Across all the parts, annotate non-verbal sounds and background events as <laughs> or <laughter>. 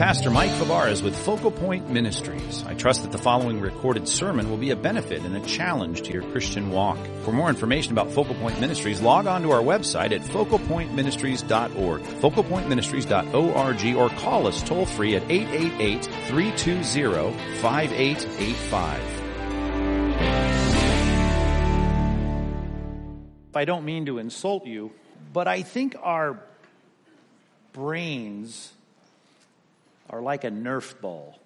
Pastor Mike Fabarez with Focal Point Ministries. I trust that the following recorded sermon will be a benefit and a challenge to your Christian walk. For more information about Focal Point Ministries, log on to our website at focalpointministries.org, focalpointministries.org, or call us toll free at 888-320-5885. I don't mean to insult you, but I think our brains are like a Nerf ball.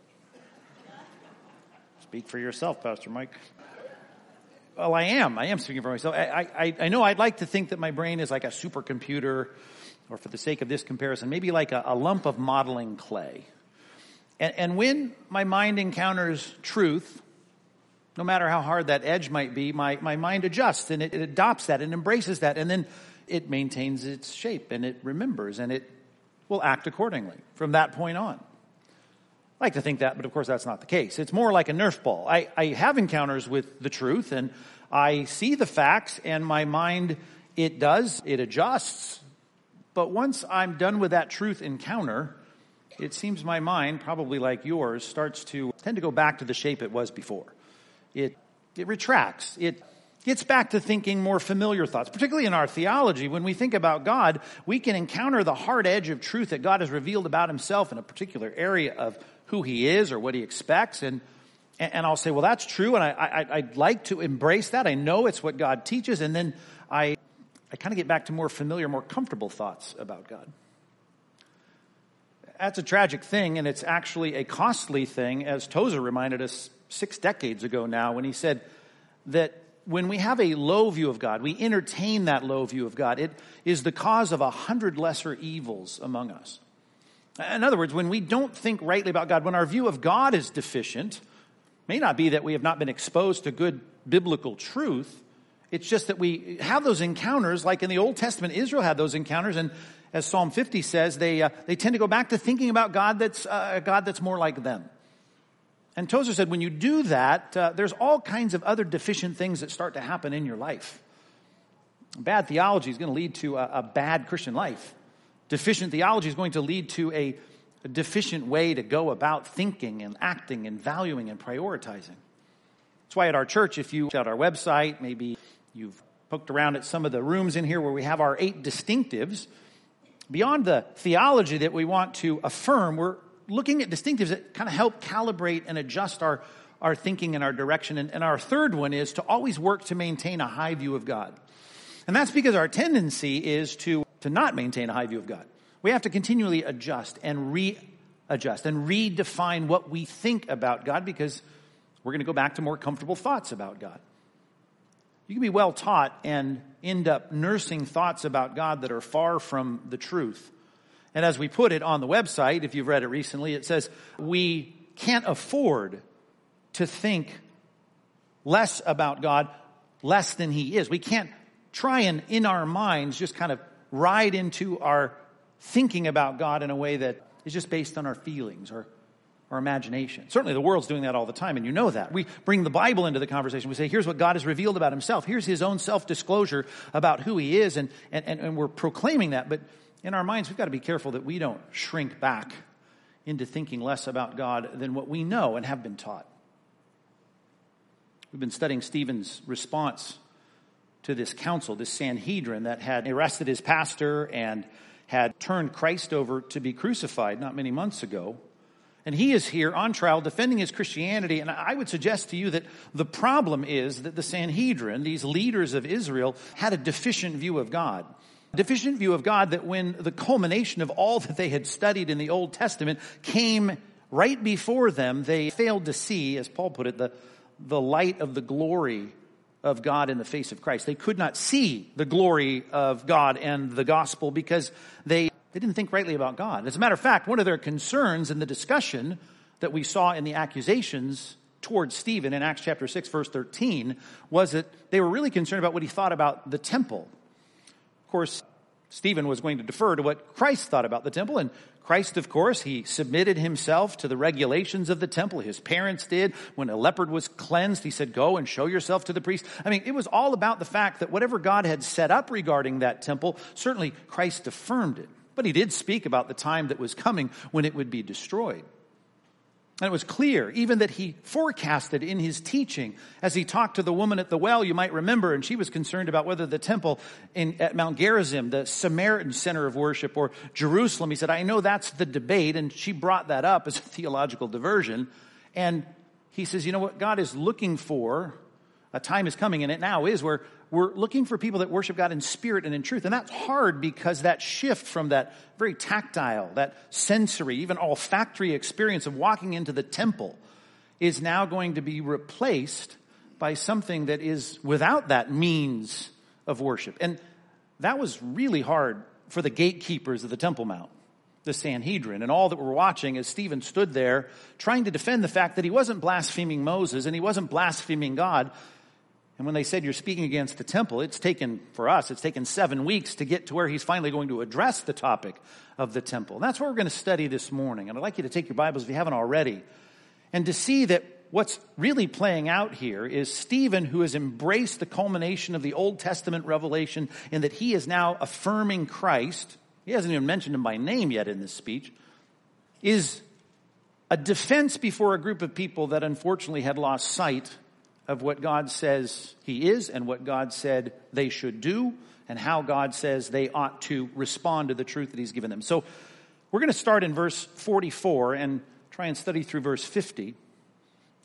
Speak for yourself, Pastor Mike. Well, I am. I am speaking for myself. I, I, I know I'd like to think that my brain is like a supercomputer, or for the sake of this comparison, maybe like a, a lump of modeling clay. And, and when my mind encounters truth, no matter how hard that edge might be, my, my mind adjusts and it, it adopts that and embraces that, and then it maintains its shape and it remembers and it will act accordingly from that point on. I like to think that, but of course that's not the case. It's more like a Nerf ball. I, I have encounters with the truth and I see the facts and my mind, it does, it adjusts. But once I'm done with that truth encounter, it seems my mind, probably like yours, starts to tend to go back to the shape it was before. It, it retracts. It gets back to thinking more familiar thoughts, particularly in our theology. When we think about God, we can encounter the hard edge of truth that God has revealed about himself in a particular area of who he is or what he expects. And, and I'll say, well, that's true. And I, I, I'd like to embrace that. I know it's what God teaches. And then I, I kind of get back to more familiar, more comfortable thoughts about God. That's a tragic thing, and it's actually a costly thing, as Tozer reminded us six decades ago now when he said that when we have a low view of God, we entertain that low view of God, it is the cause of a hundred lesser evils among us. In other words, when we don't think rightly about God, when our view of God is deficient, may not be that we have not been exposed to good biblical truth. It's just that we have those encounters, like in the Old Testament, Israel had those encounters, and as Psalm 50 says, they, uh, they tend to go back to thinking about God that's, uh, a God that's more like them. And Tozer said, when you do that, uh, there's all kinds of other deficient things that start to happen in your life. Bad theology is going to lead to a, a bad Christian life. Deficient theology is going to lead to a, deficient way to go about thinking and acting and valuing and prioritizing. That's why at our church, if you check out our website, maybe you've poked around at some of the rooms in here where we have our eight distinctives. Beyond the theology that we want to affirm, we're looking at distinctives that kind of help calibrate and adjust our, our thinking and our direction. And, and our third one is to always work to maintain a high view of God. And that's because our tendency is to, to not maintain a high view of God. We have to continually adjust and readjust and redefine what we think about God because we're going to go back to more comfortable thoughts about God. You can be well taught and end up nursing thoughts about God that are far from the truth. And as we put it on the website, if you've read it recently, it says, we can't afford to think less about God, less than He is. We can't try and, in our minds, just kind of ride into our thinking about God in a way that is just based on our feelings or our imagination. Certainly the world's doing that all the time, and you know that. We bring the Bible into the conversation. We say, here's what God has revealed about himself. Here's his own self-disclosure about who he is, and, and, and we're proclaiming that. But in our minds, we've got to be careful that we don't shrink back into thinking less about God than what we know and have been taught. We've been studying Stephen's response to this council, this Sanhedrin that had arrested his pastor and had turned Christ over to be crucified not many months ago. And he is here on trial defending his Christianity. And I would suggest to you that the problem is that the Sanhedrin, these leaders of Israel, had a deficient view of God. A deficient view of God that when the culmination of all that they had studied in the Old Testament came right before them, they failed to see, as Paul put it, the, the light of the glory of God in the face of Christ. They could not see the glory of God and the gospel because they, they didn't think rightly about God. As a matter of fact, one of their concerns in the discussion that we saw in the accusations towards Stephen in Acts chapter 6 verse 13 was that they were really concerned about what he thought about the temple. Of course, Stephen was going to defer to what Christ thought about the temple and Christ, of course, he submitted himself to the regulations of the temple. His parents did. When a leopard was cleansed, he said, go and show yourself to the priest. I mean, it was all about the fact that whatever God had set up regarding that temple, certainly Christ affirmed it. But he did speak about the time that was coming when it would be destroyed. And it was clear, even that he forecasted in his teaching, as he talked to the woman at the well, you might remember, and she was concerned about whether the temple in, at Mount Gerizim, the Samaritan center of worship, or Jerusalem, he said, I know that's the debate, and she brought that up as a theological diversion. And he says, you know what God is looking for, a time is coming, and it now is, where we're looking for people that worship God in spirit and in truth. And that's hard because that shift from that very tactile, that sensory, even olfactory experience of walking into the temple is now going to be replaced by something that is without that means of worship. And that was really hard for the gatekeepers of the Temple Mount, the Sanhedrin, and all that were watching as Stephen stood there trying to defend the fact that he wasn't blaspheming Moses and he wasn't blaspheming God, and when they said you're speaking against the temple, it's taken, for us, it's taken seven weeks to get to where he's finally going to address the topic of the temple. And that's what we're going to study this morning. And I'd like you to take your Bibles if you haven't already and to see that what's really playing out here is Stephen, who has embraced the culmination of the Old Testament revelation in that he is now affirming Christ. He hasn't even mentioned him by name yet in this speech, is a defense before a group of people that unfortunately had lost sight of what God says He is and what God said they should do and how God says they ought to respond to the truth that He's given them. So we're going to start in verse 44 and try and study through verse 50.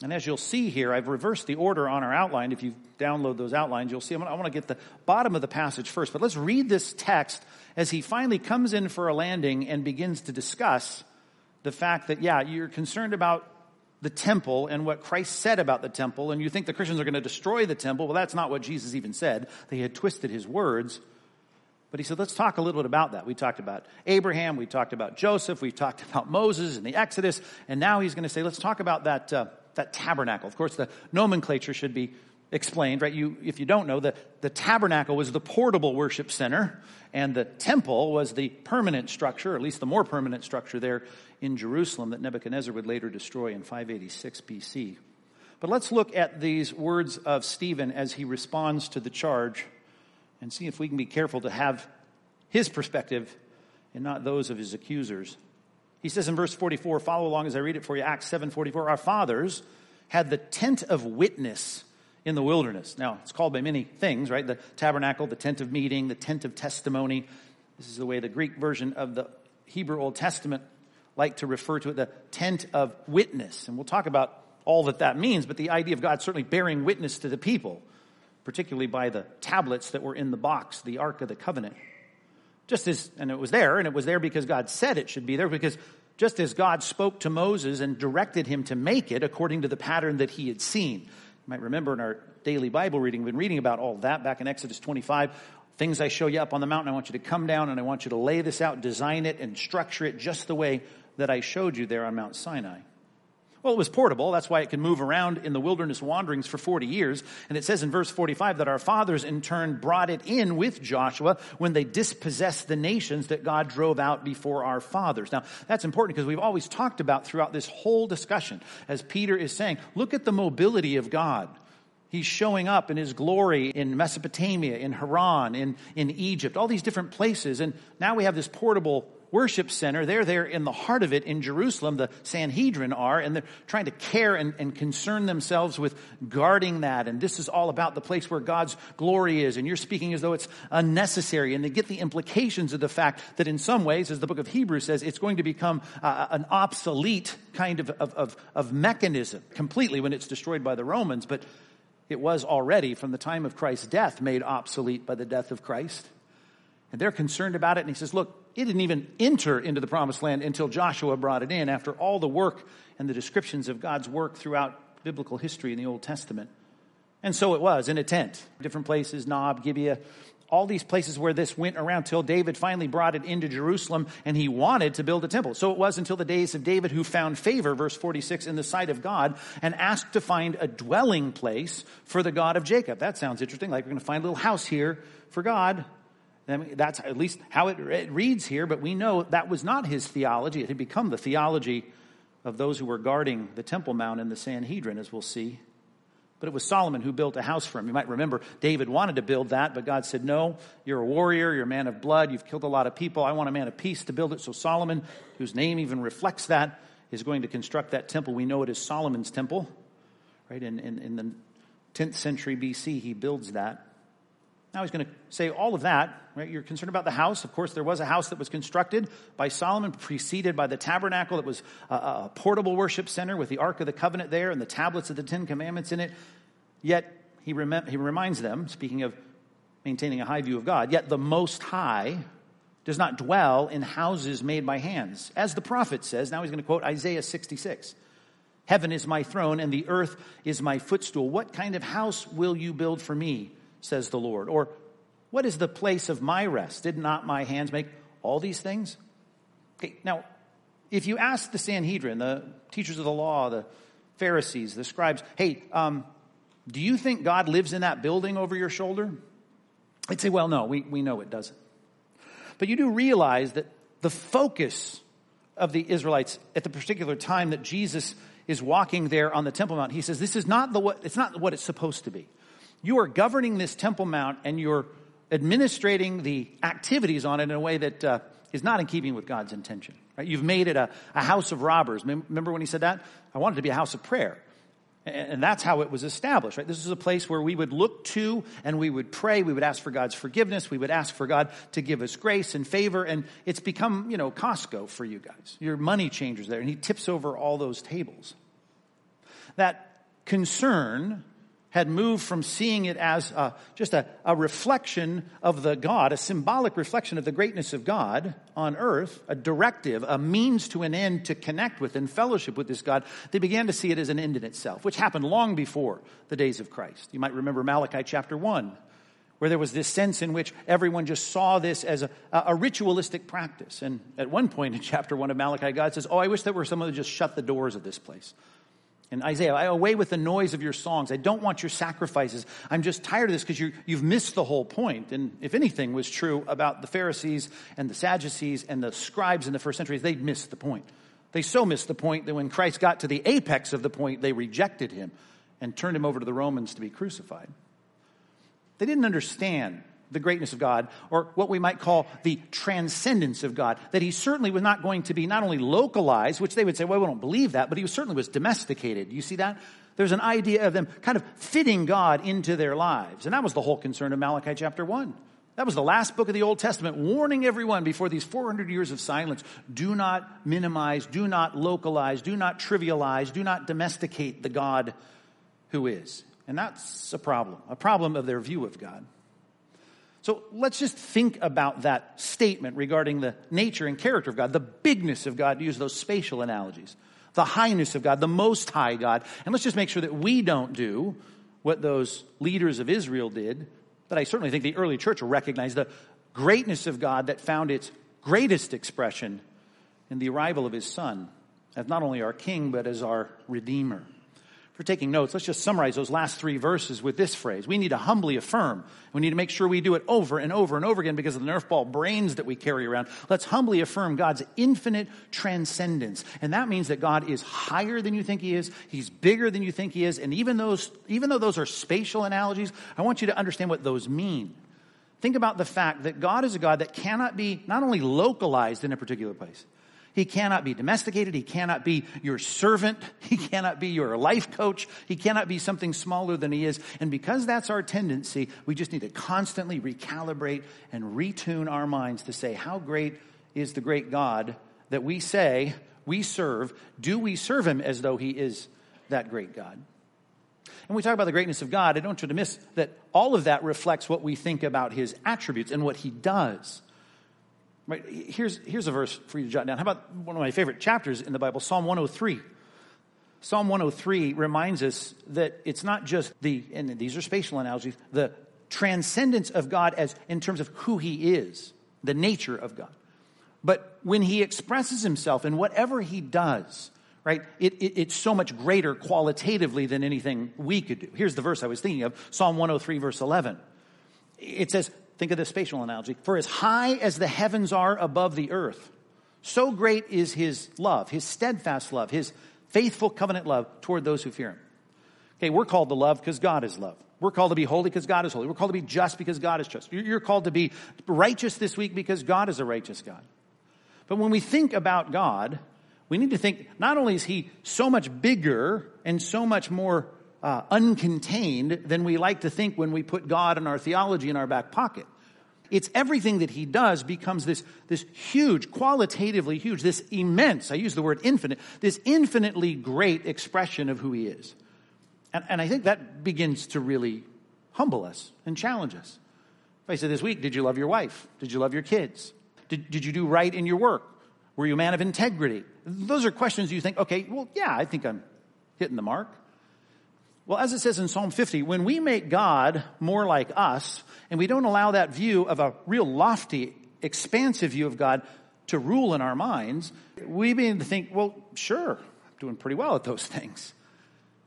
And as you'll see here, I've reversed the order on our outline. If you download those outlines, you'll see I want to get the bottom of the passage first. But let's read this text as he finally comes in for a landing and begins to discuss the fact that, yeah, you're concerned about the temple and what Christ said about the temple, and you think the Christians are going to destroy the temple. Well, that's not what Jesus even said. They had twisted his words. But he said, let's talk a little bit about that. We talked about Abraham, we talked about Joseph, we talked about <laughs> Moses and the Exodus, and now he's going to say, let's talk about that, uh, that tabernacle. Of course, the nomenclature should be explained, right? You, if you don't know, the, the tabernacle was the portable worship center, and the temple was the permanent structure, at least the more permanent structure there in Jerusalem that Nebuchadnezzar would later destroy in 586 BC. But let's look at these words of Stephen as he responds to the charge and see if we can be careful to have his perspective and not those of his accusers. He says in verse 44, follow along as I read it for you, Acts 7:44, our fathers had the tent of witness in the wilderness. Now, it's called by many things, right? The tabernacle, the tent of meeting, the tent of testimony. This is the way the Greek version of the Hebrew Old Testament like to refer to it, the tent of witness. And we'll talk about all that that means, but the idea of God certainly bearing witness to the people, particularly by the tablets that were in the box, the Ark of the Covenant. Just as, and it was there, and it was there because God said it should be there, because just as God spoke to Moses and directed him to make it according to the pattern that he had seen. Might remember in our daily Bible reading, we've been reading about all that back in Exodus 25. Things I show you up on the mountain, I want you to come down and I want you to lay this out, design it, and structure it just the way that I showed you there on Mount Sinai. Well, it was portable. That's why it could move around in the wilderness wanderings for 40 years. And it says in verse 45 that our fathers in turn brought it in with Joshua when they dispossessed the nations that God drove out before our fathers. Now, that's important because we've always talked about throughout this whole discussion, as Peter is saying, look at the mobility of God. He's showing up in his glory in Mesopotamia, in Haran, in, in Egypt, all these different places. And now we have this portable worship center. They're there in the heart of it in Jerusalem. The Sanhedrin are, and they're trying to care and, and concern themselves with guarding that. And this is all about the place where God's glory is. And you're speaking as though it's unnecessary. And they get the implications of the fact that in some ways, as the book of Hebrews says, it's going to become uh, an obsolete kind of, of, of, of mechanism completely when it's destroyed by the Romans. But it was already from the time of Christ's death made obsolete by the death of Christ. And they're concerned about it. And he says, look, it didn't even enter into the promised land until Joshua brought it in after all the work and the descriptions of God's work throughout biblical history in the Old Testament. And so it was in a tent, different places, Nob, Gibeah, all these places where this went around till David finally brought it into Jerusalem and he wanted to build a temple. So it was until the days of David who found favor, verse 46, in the sight of God and asked to find a dwelling place for the God of Jacob. That sounds interesting. Like we're going to find a little house here for God. That's at least how it reads here, but we know that was not his theology. It had become the theology of those who were guarding the Temple Mount and the Sanhedrin, as we'll see. But it was Solomon who built a house for him. You might remember David wanted to build that, but God said, No, you're a warrior, you're a man of blood, you've killed a lot of people. I want a man of peace to build it. So Solomon, whose name even reflects that, is going to construct that temple. We know it is Solomon's temple, right? In, in, in the 10th century BC, he builds that. Now he's going to say all of that, right? You're concerned about the house. Of course, there was a house that was constructed by Solomon, preceded by the tabernacle. It was a, a, portable worship center with the Ark of the Covenant there and the tablets of the Ten Commandments in it. Yet, he, rem- he reminds them, speaking of maintaining a high view of God, yet the Most High does not dwell in houses made by hands. As the prophet says, now he's going to quote Isaiah 66. Heaven is my throne and the earth is my footstool. What kind of house will you build for me? Says the Lord. Or, what is the place of my rest? Did not my hands make all these things? Okay, now, if you ask the Sanhedrin, the teachers of the law, the Pharisees, the scribes, hey, um, do you think God lives in that building over your shoulder? They'd say, well, no, we, we know it doesn't. But you do realize that the focus of the Israelites at the particular time that Jesus is walking there on the Temple Mount, he says, this is not the, what, it's not what it's supposed to be. You are governing this Temple Mount and you're administrating the activities on it in a way that uh, is not in keeping with God's intention. Right? You've made it a, a house of robbers. Remember when he said that? I want it to be a house of prayer. And that's how it was established, right? This is a place where we would look to and we would pray. We would ask for God's forgiveness. We would ask for God to give us grace and favor. And it's become, you know, Costco for you guys. Your money changers there. And he tips over all those tables. That concern had moved from seeing it as uh, just a, a, reflection of the God, a symbolic reflection of the greatness of God on earth, a directive, a means to an end to connect with and fellowship with this God, they began to see it as an end in itself, which happened long before the days of Christ. You might remember Malachi chapter 1, where there was this sense in which everyone just saw this as a, a ritualistic practice. And at one point in chapter 1 of Malachi, God says, Oh, I wish there were someone to just shut the doors of this place. And Isaiah, away with the noise of your songs. I don't want your sacrifices. I'm just tired of this because you've missed the whole point. And if anything was true about the Pharisees and the Sadducees and the scribes in the first century, they'd missed the point. They so missed the point that when Christ got to the apex of the point, they rejected him and turned him over to the Romans to be crucified. They didn't understand the greatness of God, or what we might call the transcendence of God. That he certainly was not going to be not only localized, which they would say, well, we don't believe that, but he certainly was domesticated. You see that? There's an idea of them kind of fitting God into their lives. And that was the whole concern of Malachi chapter 1. That was the last book of the Old Testament, warning everyone before these 400 years of silence do not minimize, do not localize, do not trivialize, do not domesticate the God who is. And that's a problem, a problem of their view of God. So let's just think about that statement regarding the nature and character of God, the bigness of God, to use those spatial analogies, the highness of God, the most high God. And let's just make sure that we don't do what those leaders of Israel did. But I certainly think the early church recognized the greatness of God that found its greatest expression in the arrival of his son as not only our king, but as our redeemer you're taking notes, let's just summarize those last three verses with this phrase. We need to humbly affirm. We need to make sure we do it over and over and over again because of the Nerf ball brains that we carry around. Let's humbly affirm God's infinite transcendence. And that means that God is higher than you think He is. He's bigger than you think He is. And even those, even though those are spatial analogies, I want you to understand what those mean. Think about the fact that God is a God that cannot be not only localized in a particular place, he cannot be domesticated. He cannot be your servant. <laughs> He cannot be your life coach. He cannot be something smaller than he is. And because that's our tendency, we just need to constantly recalibrate and retune our minds to say, how great is the great God that we say we serve? Do we serve him as though he is that great God? And we talk about the greatness of God, I don't want you to miss that all of that reflects what we think about his attributes and what he does. Right? Here's, here's a verse for you to jot down. How about one of my favorite chapters in the Bible, Psalm 103? Psalm 103 reminds us that it's not just the, and these are spatial analogies, the transcendence of God as in terms of who he is, the nature of God. But when he expresses himself in whatever he does, right, it, it, it's so much greater qualitatively than anything we could do. Here's the verse I was thinking of Psalm 103, verse 11. It says, Think of the spatial analogy. For as high as the heavens are above the earth, so great is his love, his steadfast love, his faithful covenant love toward those who fear him. Okay, we're called to love because God is love. We're called to be holy because God is holy. We're called to be just because God is just. You're called to be righteous this week because God is a righteous God. But when we think about God, we need to think not only is he so much bigger and so much more uh, uncontained than we like to think when we put God and our theology in our back pocket. It's everything that he does becomes this, this huge, qualitatively huge, this immense, I use the word infinite, this infinitely great expression of who he is. And, and I think that begins to really humble us and challenge us. If I said this week, did you love your wife? Did you love your kids? Did, did you do right in your work? Were you a man of integrity? Those are questions you think, okay, well, yeah, I think I'm hitting the mark. Well, as it says in Psalm 50, when we make God more like us, and we don't allow that view of a real lofty, expansive view of God to rule in our minds, we begin to think, well, sure, I'm doing pretty well at those <laughs> things.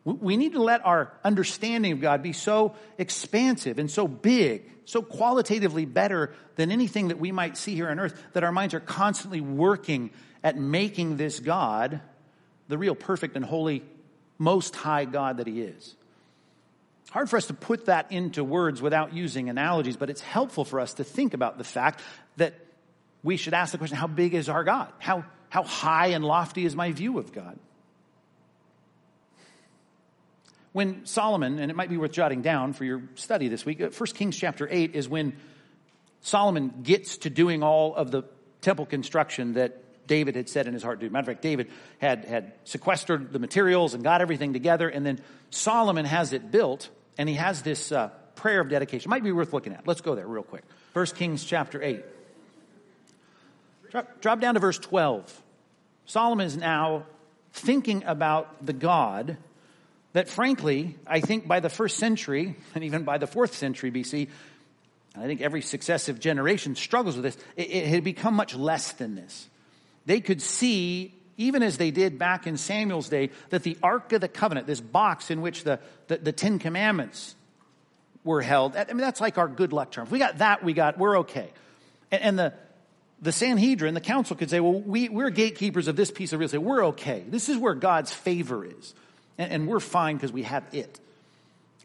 We need to let our understanding of God be so expansive and so big, so qualitatively better than anything that we might see here on earth, that our minds are constantly working at making this God the real perfect and holy most high God that He is. Hard for us to put that into words without using analogies, but it's helpful for us to think about the fact that we should ask the question how big is our God? How, how high and lofty is my view of God? When Solomon, and it might be worth jotting down for your study this week, 1 uh, Kings chapter 8 is when Solomon gets to doing all of the temple construction that David had said in his heart to do. Matter of fact, David had, had sequestered the materials and got everything together, and then Solomon has it built, and he has this uh, prayer of dedication. Might be worth looking at. Let's go there real quick. 1 Kings chapter 8. Drop, drop down to verse 12. Solomon is now thinking about the God that, frankly, I think by the first century, <laughs> and even by the fourth century BC, I think every successive generation struggles with this. It, it had become much less than this. They could see, even as they did back in Samuel's day, that the Ark of the Covenant, this box in which the, the, the Ten Commandments were held, I mean, that's like our good luck charm. If we got that, we got, we're okay. And, and the, the Sanhedrin, the council could say, well, we, we're gatekeepers of this piece of real estate. We're okay. This is where God's favor is. And, and we're fine because we have it.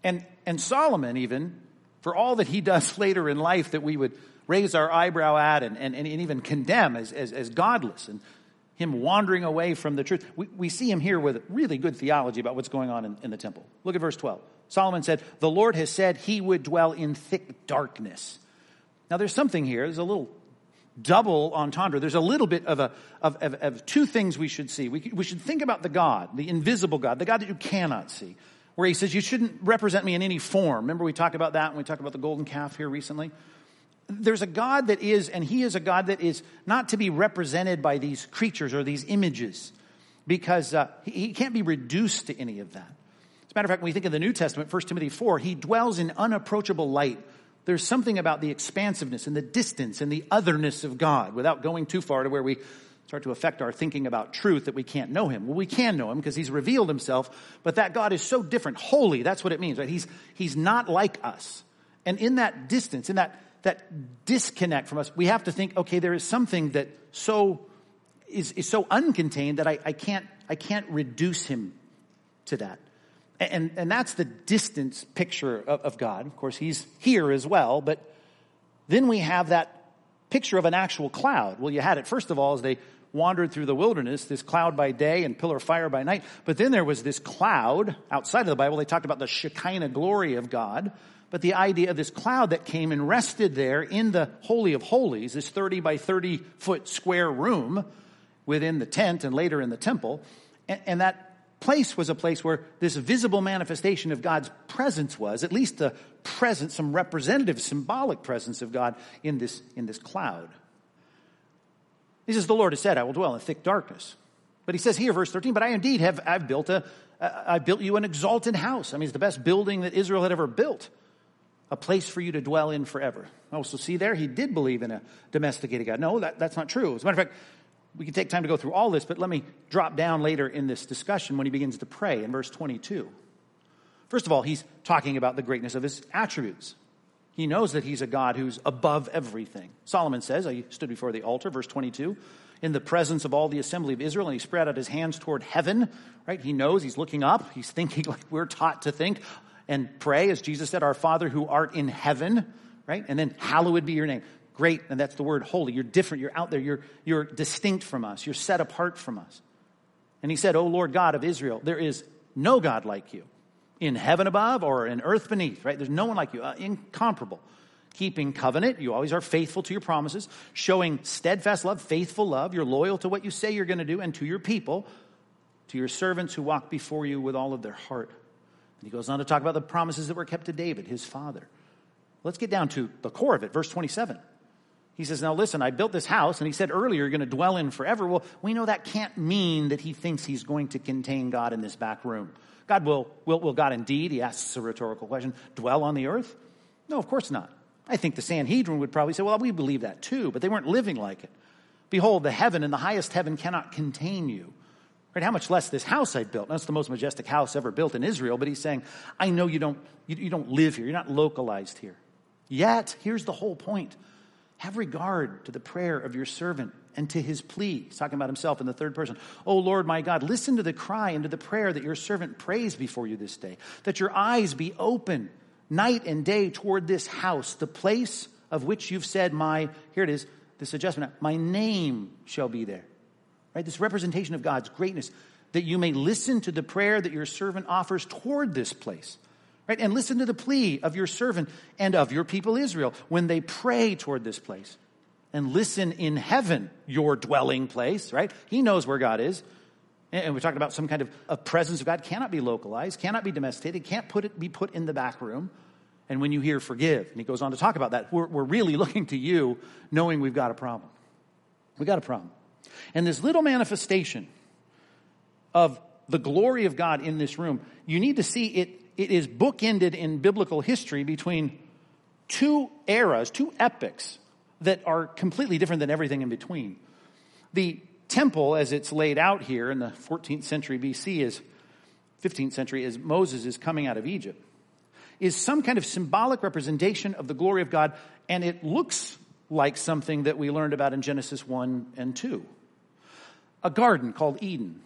And, and Solomon, even, for all that he does <laughs> later in life that we would raise our eyebrow at and, and, and even condemn as, as, as godless and him wandering away from the truth. We, we see him here with really good theology about what's going on in, in the temple. Look at verse 12. Solomon said, The Lord has said he would dwell in thick darkness. Now there's something here. There's a little double entendre. There's a little bit of, a, of, of, of two things we should see. We, we should think about the God, the invisible God, the God that you cannot see, where he says, You shouldn't represent me in any form. Remember we talked about that when we talked about the golden calf here recently? There's a God that is, and He is a God that is not to be represented by these creatures or these images, because uh, he, he can't be reduced to any of that. As a matter of fact, when we think of the New Testament, 1 Timothy 4, He dwells in unapproachable light. There's something about the expansiveness and the distance and the otherness of God without going too far to where we start to affect our thinking about truth that we can't know him. Well, we can know him because he's revealed himself, but that God is so different, holy, that's what it means, right? He's, he's not like us. And in that distance, in that that disconnect from us, we have to think, okay, there is something that so is, is so uncontained that I, I can't I can't reduce him to that. And, and that's the distance picture of, of God. Of course, he's here as well, but then we have that picture of an actual cloud. Well, you had it, first of all, as they wandered through the wilderness, this cloud by day and pillar of fire by night. But then there was this cloud outside of the Bible. They talked about the Shekinah glory of God but the idea of this cloud that came and rested there in the Holy of Holies, this 30 by 30 foot square room within the tent and later in the temple. And, and, that place was a place where this visible manifestation of God's presence was, at least a presence, some representative, symbolic presence of God in this, in this cloud. He says, The Lord has said, I will dwell in thick darkness. But he says here, verse 13, but I indeed have, I've built a, I built you an exalted house. I mean, it's the best building that Israel had ever built a place for you to dwell in forever. Oh, so see there, he did believe in a domesticated God. No, that, that's not true. As a matter of fact, we can take time to go through all this, but let me drop down later in this discussion when he begins to pray in verse 22. First of all, he's talking about the greatness of his attributes. He knows that he's a God who's above everything. Solomon says, I stood before the altar, verse 22. in the presence of all the assembly of Israel and he spread out his hands toward heaven, right? He knows he's looking up. He's thinking <laughs> like we're taught to think and pray, as Jesus said, Our Father who art in heaven, right? And then hallowed be your name. Great, and that's the word holy. You're different. You're out there. You're, you're distinct from us. You're set apart from us. And he said, O Lord God of Israel, there is no God like you in heaven above or in earth beneath, right? There's no one like you, uh, incomparable. Keeping covenant, you always are faithful to your promises, showing steadfast love, faithful love. You're loyal to what you say you're going to do and to your people, to your servants who walk before you with all of their heart. He goes on to talk about the promises that were kept to David, his father. Let's get down to the core of it, verse 27. He says, Now listen, I built this house, and he said earlier, you're going to dwell in forever. Well, we know that can't mean that he thinks he's going to contain God in this back room. God will, will, will God indeed, he asks a rhetorical question, dwell on the earth? No, of course not. I think the Sanhedrin would probably say, well, we believe that too, but they weren't living like it. Behold, the heaven and the highest heaven cannot contain you. Right? How much less this house I built. That's the most majestic house ever built in Israel, but he's saying, I know you don't, you, you don't live here. You're not localized here. Yet, here's the whole point. Have regard to the prayer of your servant and to his plea. He's talking about himself in the third person. Oh Lord my God, listen to the cry and to the prayer that your servant prays before you this day, that your eyes be open night and day toward this house, the place of which you've said, My, here it is, this adjustment, my name shall be there. Right? This representation of God's greatness, that you may listen to the prayer that your servant offers toward this place. Right? And listen to the plea of your servant and of your people Israel when they pray toward this place. And listen in heaven, your dwelling place, right? He knows where God is. And we're talking about some kind of a presence of God cannot be localized, cannot be domesticated, can't put it, be put in the back room. And when you hear forgive, and he goes on to talk about that, we're, we're really <laughs> looking to you knowing we've got a problem. We've got a problem. And this little manifestation of the glory of God in this room, you need to see it, it is bookended in biblical history between two eras, two epochs that are completely different than everything in between. The temple, as it's laid out here in the 14th century BC, is 15th century, as Moses is coming out of Egypt, is some kind of symbolic representation of the glory of God, and it looks like something that we learned about in Genesis 1 and 2 a garden called Eden.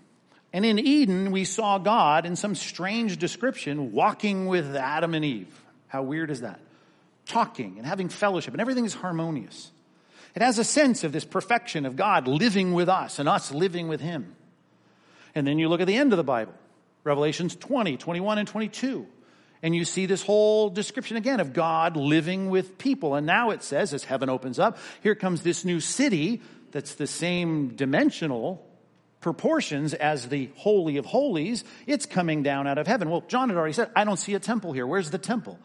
And in Eden, we saw God in some strange description walking with Adam and Eve. How weird is that? Talking and having fellowship, and everything is harmonious. It has a sense of this perfection of God living with us and us living with Him. And then you look at the end of the Bible, Revelations 20, 21, and 22. And you see this whole description again of God living with people. And now it says, as heaven opens up, here comes this new city that's the same dimensional proportions as the Holy of Holies, it's coming down out of heaven. Well, John had already said, I don't see a temple here. Where's the temple?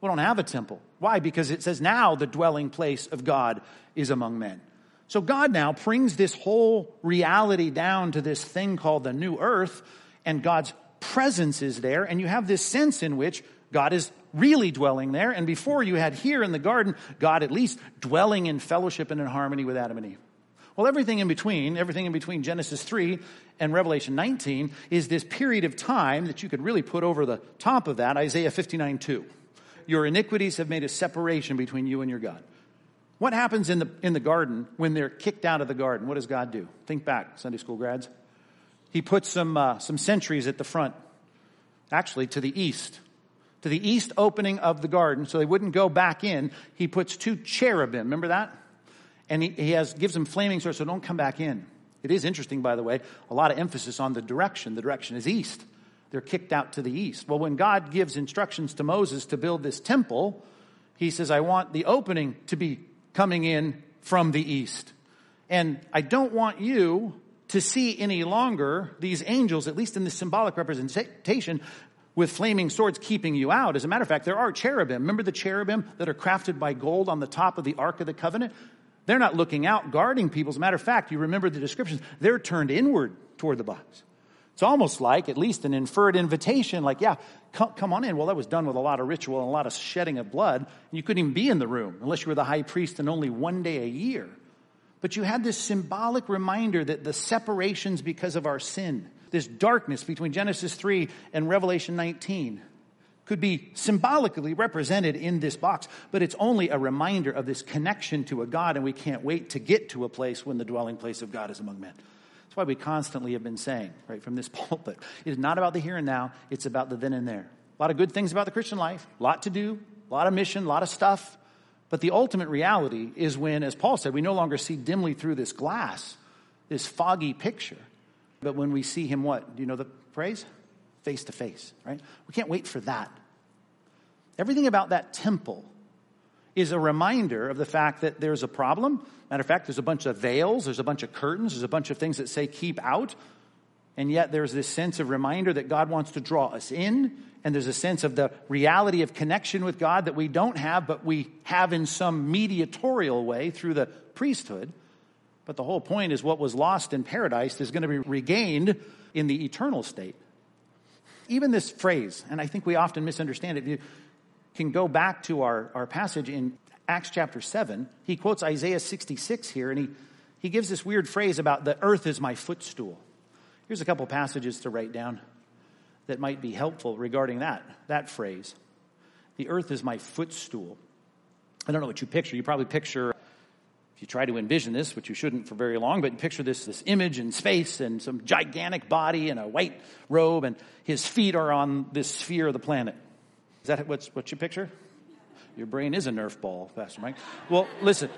We don't have a temple. Why? Because it says now the dwelling place of God is among men. So God now brings this whole reality down to this thing called the new earth, and God's presence is there, and you have this sense in which God is really dwelling there. And before you had here in the garden, God at least dwelling in fellowship and in harmony with Adam and Eve. Well, everything in between, everything in between Genesis 3 and Revelation 19 is this period of time that you could really put over the top of that, Isaiah 59 2. Your iniquities have made a separation between you and your God. What happens in the, in the garden when they're kicked out of the garden? What does God do? Think back, Sunday school grads. He puts some, uh, some sentries at the front, actually to the east. To the east opening of the garden, so they wouldn't go back in, he puts two cherubim. Remember that? And he, he has, gives them flaming swords, so don't come back in. It is interesting, by the way, a lot of emphasis on the direction. The direction is east. They're kicked out to the east. Well, when God gives instructions to Moses to build this temple, he says, I want the opening to be coming in from the east. And I don't want you to see any longer these angels, at least in this symbolic representation, with flaming swords keeping you out. As a matter of fact, there are cherubim. Remember the cherubim that are crafted by gold on the top of the Ark of the Covenant? They're not looking out, guarding people. As a matter of fact, you remember the descriptions, they're turned inward toward the box. It's almost like, at least an inferred invitation, like, yeah, come, come, on in. Well, that was done with a lot of ritual and a lot of shedding of blood. And you couldn't even be in the room unless you were the high priest and only one day a year. But you had this symbolic reminder that the separations because of our sin, this darkness between Genesis 3 and Revelation 19, could be symbolically represented in this box, but it's only a reminder of this connection to a God, and we can't wait to get to a place when the dwelling place of God is among men. That's why we constantly have been saying, right, from this <laughs> pulpit, it is not about the here and now, it's about the then and there. A lot of good things about the Christian life, a lot to do, a lot of mission, a lot of stuff. But the ultimate reality is when, as Paul said, we no longer see dimly through this glass, this foggy picture, but when we see him what? Do you know the phrase? Face to face, right? We can't wait for that. Everything about that temple is a reminder of the fact that there's a problem. Matter of fact, there's a bunch of veils, there's a bunch of curtains, there's a bunch of things that say keep out. And yet there's this sense of reminder that God wants to draw us in. And there's a sense of the reality of connection with God that we don't have, but we have in some mediatorial way through the priesthood. But the whole point is what was lost in paradise is going to be regained in the eternal state. Even this phrase, and I think we often misunderstand it, you can go back to our, our passage in Acts chapter 7. He quotes Isaiah 66 here, and he, he gives this weird phrase about the earth is my footstool. Here's a couple passages to write down that might be helpful regarding that, that phrase. The earth is my footstool. I don't know what you picture. You probably picture, if you try to envision this, which you shouldn't for very long, but picture this, this image in space and some gigantic body and a white robe, and his feet are on this sphere of the planet. Is that what's, what you picture? Your brain is a Nerf ball, Pastor Mike. Well, listen,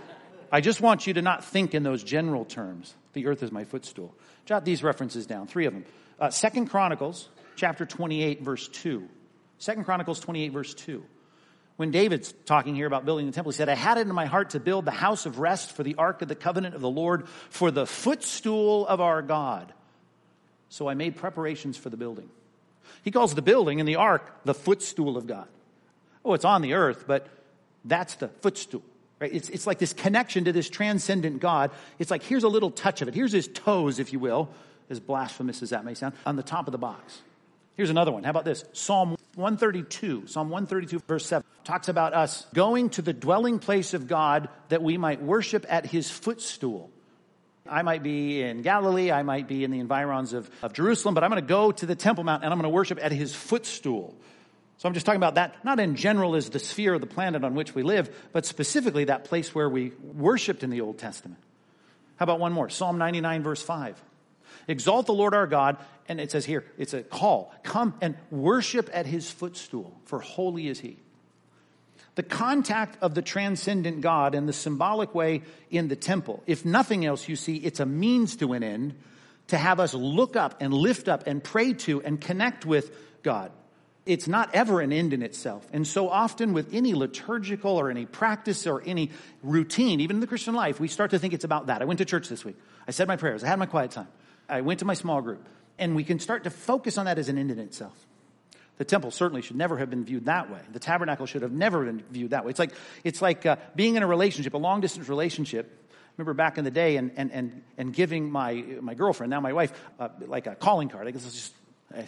I just want you to not think in those general terms. The earth is my footstool. Jot these references down, three of them. Uh, Second Chronicles chapter 28, verse 2. Second Chronicles 28, verse 2. When David's talking here about building the temple, he said, I had it in my heart to build the house of rest for the ark of the covenant of the Lord, for the footstool of our God. So I made preparations for the building. He calls the building and the ark the footstool of God. Oh, it's on the earth, but that's the footstool. Right? It's, it's like this connection to this transcendent God. It's like here's a little touch of it. Here's his toes, if you will, as blasphemous as that may sound, on the top of the box. Here's another one. How about this? Psalm 132, Psalm 132, verse 7, talks about us going to the dwelling place of God that we might worship at his footstool. I might be in Galilee, I might be in the environs of, of Jerusalem, but I'm going to go to the Temple Mount and I'm going to worship at his footstool. So I'm just talking about that, not in general as the sphere of the planet on which we live, but specifically that place where we worshiped in the Old Testament. How about one more? Psalm 99, verse 5. Exalt the Lord our God. And it says here, it's a call. Come and worship at his footstool, for holy is he. The contact of the transcendent God in the symbolic way in the temple, if nothing else, you see, it's a means to an end to have us look up and lift up and pray to and connect with God. It's not ever an end in itself. And so often with any liturgical or any practice or any routine, even in the Christian life, we start to think it's about that. I went to church this week. I said my prayers. I had my quiet time. I went to my small group, and we can start to focus on that as an end in itself. The temple certainly should never have been viewed that way. The tabernacle should have never been viewed that way. It's like, it's like uh, being in a relationship, a long distance relationship. Remember back in the day and, and, and, and giving my, my girlfriend, now my wife, uh, like a calling card. I guess it's just, I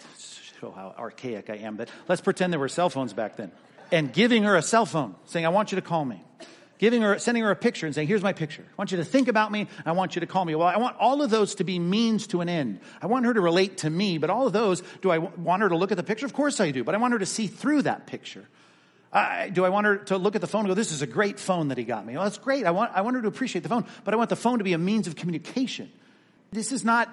show how archaic I am, but let's pretend there were cell phones back then. And giving her a cell phone, saying, I want you to call me giving her, sending her a picture and saying, here's my picture. I want you to think about me. I want you to call me. Well, I want all of those to be means to an end. I want her to relate to me, but all of those, do I want her to look at the picture? Of course I do, but I want her to see through that picture. I, do I want her to look at the phone and go, this is a great phone that he got me? Well, that's great. I want, I want her to appreciate the phone, but I want the phone to be a means of communication. This is not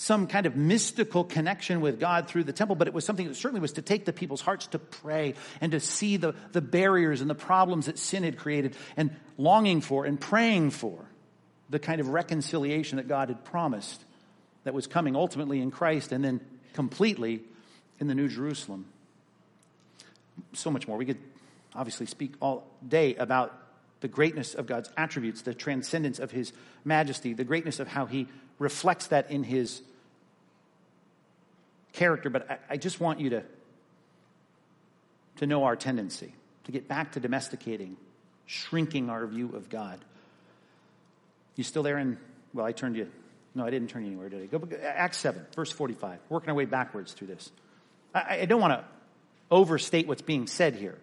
some kind of mystical connection with God through the temple, but it was something that certainly was to take the people's hearts to pray and to see the, the barriers and the problems that sin had created and longing for and praying for the kind of reconciliation that God had promised that was coming ultimately in Christ and then completely in the New Jerusalem. So much more. We could obviously speak all day about the greatness of God's attributes, the transcendence of his majesty, the greatness of how he reflects that in his character, but I, I just want you to, to know our tendency to get back to domesticating, shrinking our view of God. You still there? In well, I turned you. No, I didn't turn you anywhere, did I? Go Acts seven, verse forty-five. Working our way backwards through this. I, I don't want to overstate what's being said here,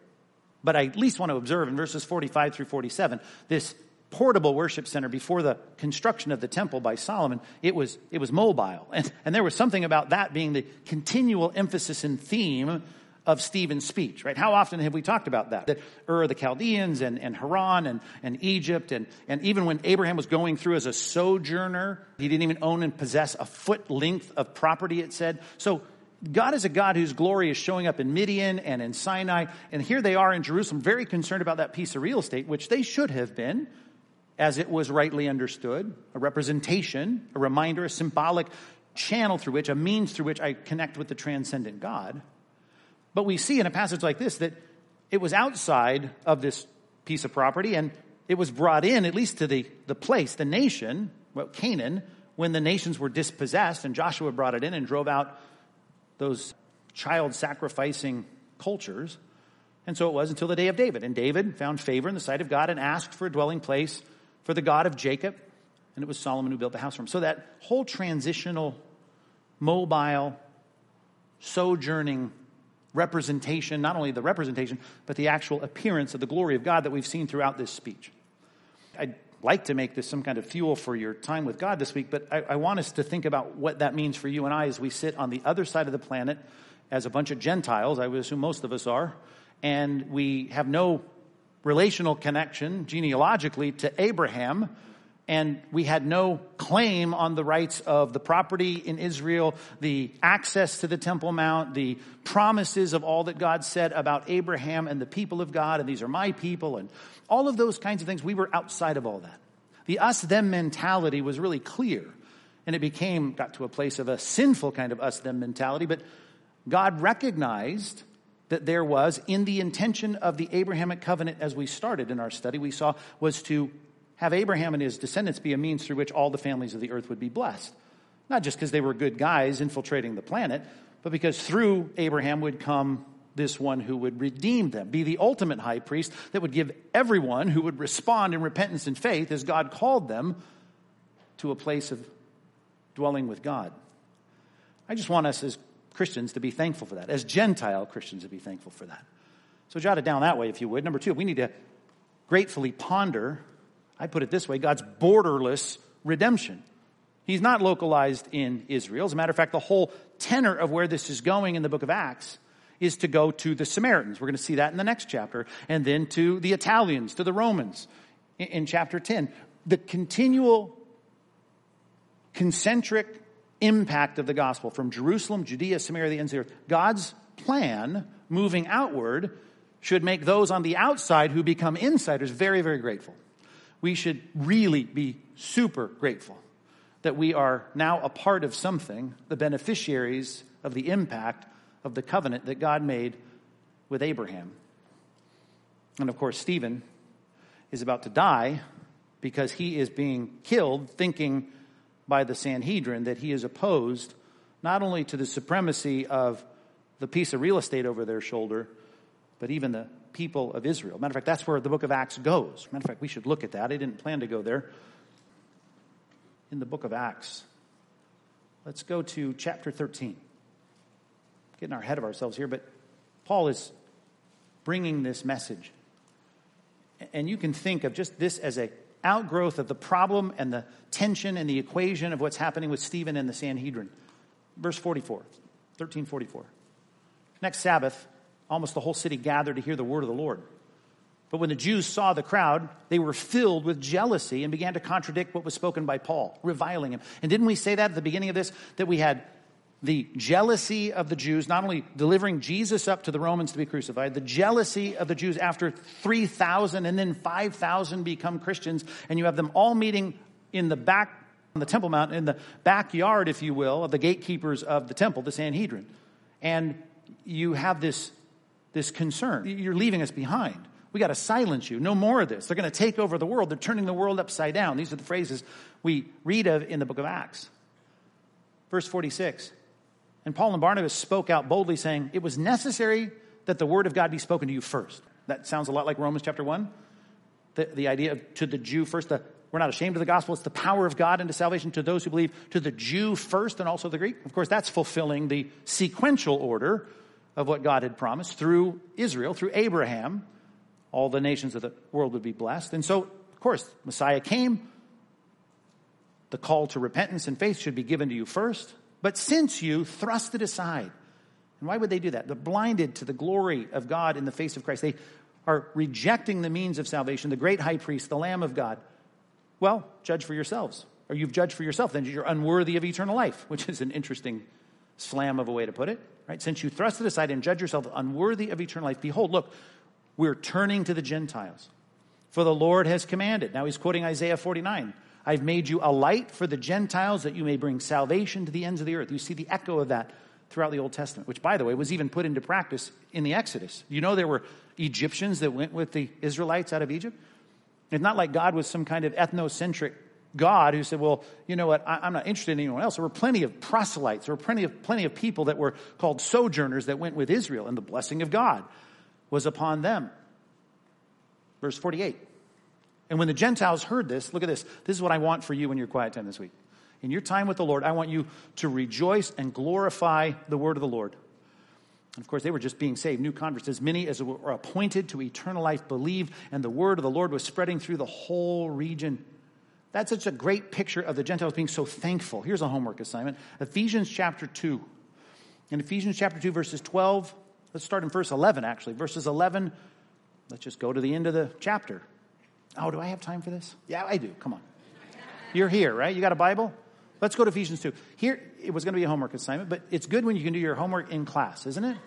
but I at least want to observe in verses forty-five through forty-seven this portable worship center before the construction of the temple by Solomon, it was, it was mobile. <laughs> And, and there was something about that being the continual emphasis and theme of Stephen's speech, right? How often have we talked about that? That Ur the Chaldeans and, and Haran and, and Egypt and, and even when Abraham was going through as a sojourner, he didn't even own and possess a foot length of property, it said. So God is a God whose glory is showing up in Midian and in Sinai. And here they are in Jerusalem, very concerned about that piece of real estate, which they should have been, as it was rightly understood, a representation, a reminder, a symbolic channel through which, a means through which I connect with the transcendent God. But we see in a passage like this that it was outside of this piece of property and it was brought in, at least to the, the place, the nation, well, Canaan, when the nations were dispossessed and Joshua brought it in and drove out those child sacrificing cultures. And so it was until the day of David. And David found favor in the sight of God and asked for a dwelling place for the God of Jacob. And it was Solomon who built the house for him. So that whole transitional, mobile, sojourning representation, not only the representation, but the actual appearance of the glory of God that we've seen throughout this speech. I'd like to make this some kind of fuel for your time with God this week, but I, I want us to think about what that means for you and I as we sit on the other side of the planet as a bunch of Gentiles, I would assume most of us are, and we have no relational connection genealogically to Abraham and we had no claim on the rights of the property in Israel, the access to the Temple Mount, the promises of all that God said about Abraham and the people of God, and these are my people, and all of those kinds of things. We were outside of all that. The us them mentality was really clear, and it became, got to a place of a sinful kind of us them mentality, but God recognized that there was in the intention of the Abrahamic covenant as we started in our study, we saw was to have Abraham and his descendants be a means through which all the families of the earth would be blessed. Not just because they were good guys infiltrating the planet, but because through Abraham would come this one who would redeem them, be the ultimate high priest that would give everyone who would respond in repentance and faith as God called them to a place of dwelling with God. I just want us as Christians to be thankful for that, as Gentile Christians to be thankful for that. So jot it down that way if you would. Number two, we need to gratefully ponder I put it this way God's borderless redemption. He's not localized in Israel. As a matter of fact, the whole tenor of where this is going in the book of Acts is to go to the Samaritans. We're going to see that in the next chapter. And then to the Italians, to the Romans in, chapter 10. The continual concentric impact of the gospel from Jerusalem, Judea, Samaria, the ends of the earth. God's plan moving outward should make those on the outside who become insiders very, very grateful we should really be super grateful that we are now a part of something, the beneficiaries of the impact of the covenant that God made with Abraham. And of course, Stephen is about to die because he is being killed thinking by the Sanhedrin that he is opposed not only to the supremacy of the piece of real estate over their shoulder, but even the people of Israel. Matter of fact, that's where the book of Acts goes. Matter of fact, we should look at that. I didn't plan to go there. In the book of Acts, let's go to chapter 13. Getting our head of ourselves here, but Paul is bringing this message. And you can think of just this as a outgrowth of the problem and the tension and the equation of what's happening with Stephen and the Sanhedrin. Verse 44, 1344. Next Sabbath, almost the whole city gathered to hear the word of the Lord. But when the Jews saw the crowd, they were filled with jealousy and began to contradict what was spoken by Paul, reviling him. And didn't we say that at the beginning of this? That we had the jealousy of the Jews, not only delivering Jesus up to the Romans to be crucified, the jealousy of the Jews after 3,000 and then 5,000 become Christians, and you have them all meeting in the back, on the Temple Mount, in the backyard, if you will, of the gatekeepers of the temple, the Sanhedrin. And you have this this concern. You're leaving us behind. We got to silence you. No more of this. They're going to take over the world. They're turning the world upside down. These are the phrases we read of in the book of Acts. Verse 46. And Paul and Barnabas spoke out boldly, saying, It was necessary that the word of God be spoken to you first. That sounds a lot like Romans chapter 1. The, the idea of to the Jew first, the, we're not ashamed of the gospel. It's the power of God into salvation to those who believe, to the Jew first and also the Greek. Of course, that's fulfilling the sequential order of what God had promised through Israel, through Abraham. All the nations of the world would be blessed. And so, of course, Messiah came. The call to repentance and faith should be given to you first. But since you thrust it aside And why would they do that? They're blinded to the glory of God in the face of Christ. They are rejecting the means of salvation, the great high priest, the Lamb of God. Well, judge for yourselves. Or you've judged for yourself, then you're unworthy of eternal life, which is an interesting slam of a way to put it. Right? Since you thrust it aside and judge yourself unworthy of eternal life, behold, look, we're turning to the Gentiles. For the Lord has commanded. Now he's quoting Isaiah 49. I've made you a light for the Gentiles that you may bring salvation to the ends of the earth. You see the echo of that throughout the Old Testament, which, by the way, was even put into practice in the Exodus. You know, there were Egyptians that went with the Israelites out of Egypt. It's not like God was some kind of ethnocentric God who said, Well, you know what, I, am not interested in anyone else. There were plenty of proselytes, there were plenty of, plenty of people that were called sojourners that went with Israel, and the blessing of God was upon them. Verse 48. And when the Gentiles heard this, look at this. This is what I want for you in your quiet time this week. In your time with the Lord, I want you to rejoice and glorify the word of the Lord. And of course, they were just being saved, new converts. As many as were appointed to eternal life believed, and the word of the Lord was spreading through the whole region. That's such a great picture of the Gentiles being so thankful. Here's a homework assignment Ephesians chapter 2. In Ephesians chapter 2, verses 12, let's start in verse 11, actually. Verses 11, let's just go to the end of the chapter. Oh, do I have time for this? Yeah, I do. Come on. You're here, right? You got a Bible? Let's go to Ephesians 2. Here, it was going to be a homework assignment, but it's good when you can do your homework in class, isn't it?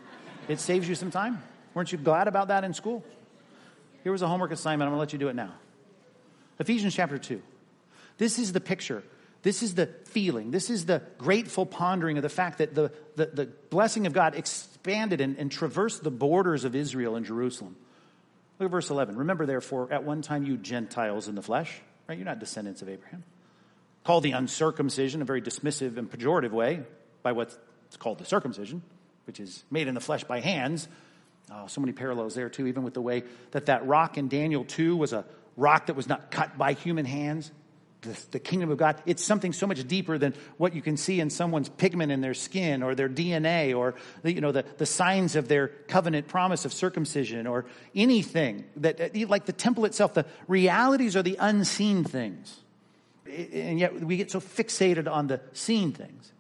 It saves you some time. Weren't you glad about that in school? Here was a homework assignment. I'm going to let you do it now. Ephesians chapter 2. This is the picture. This is the feeling. This is the grateful pondering of the fact that the, the, the blessing of God expanded and, and traversed the borders of Israel and Jerusalem. Look at verse 11. Remember, therefore, at one time you Gentiles in the flesh, right? You're not descendants of Abraham called the uncircumcision, a very dismissive and pejorative way, by what's called the circumcision, which is made in the flesh by hands. Oh, so many parallels there, too, even with the way that that rock in Daniel 2 was a rock that was not cut by human hands. The, the, kingdom of God, it's something so much deeper than what you can see in someone's pigment in their skin or their DNA or the, you know, the, the signs of their covenant promise of circumcision or anything that, like the temple itself, the realities are the unseen things and yet we get so fixated on the seen things.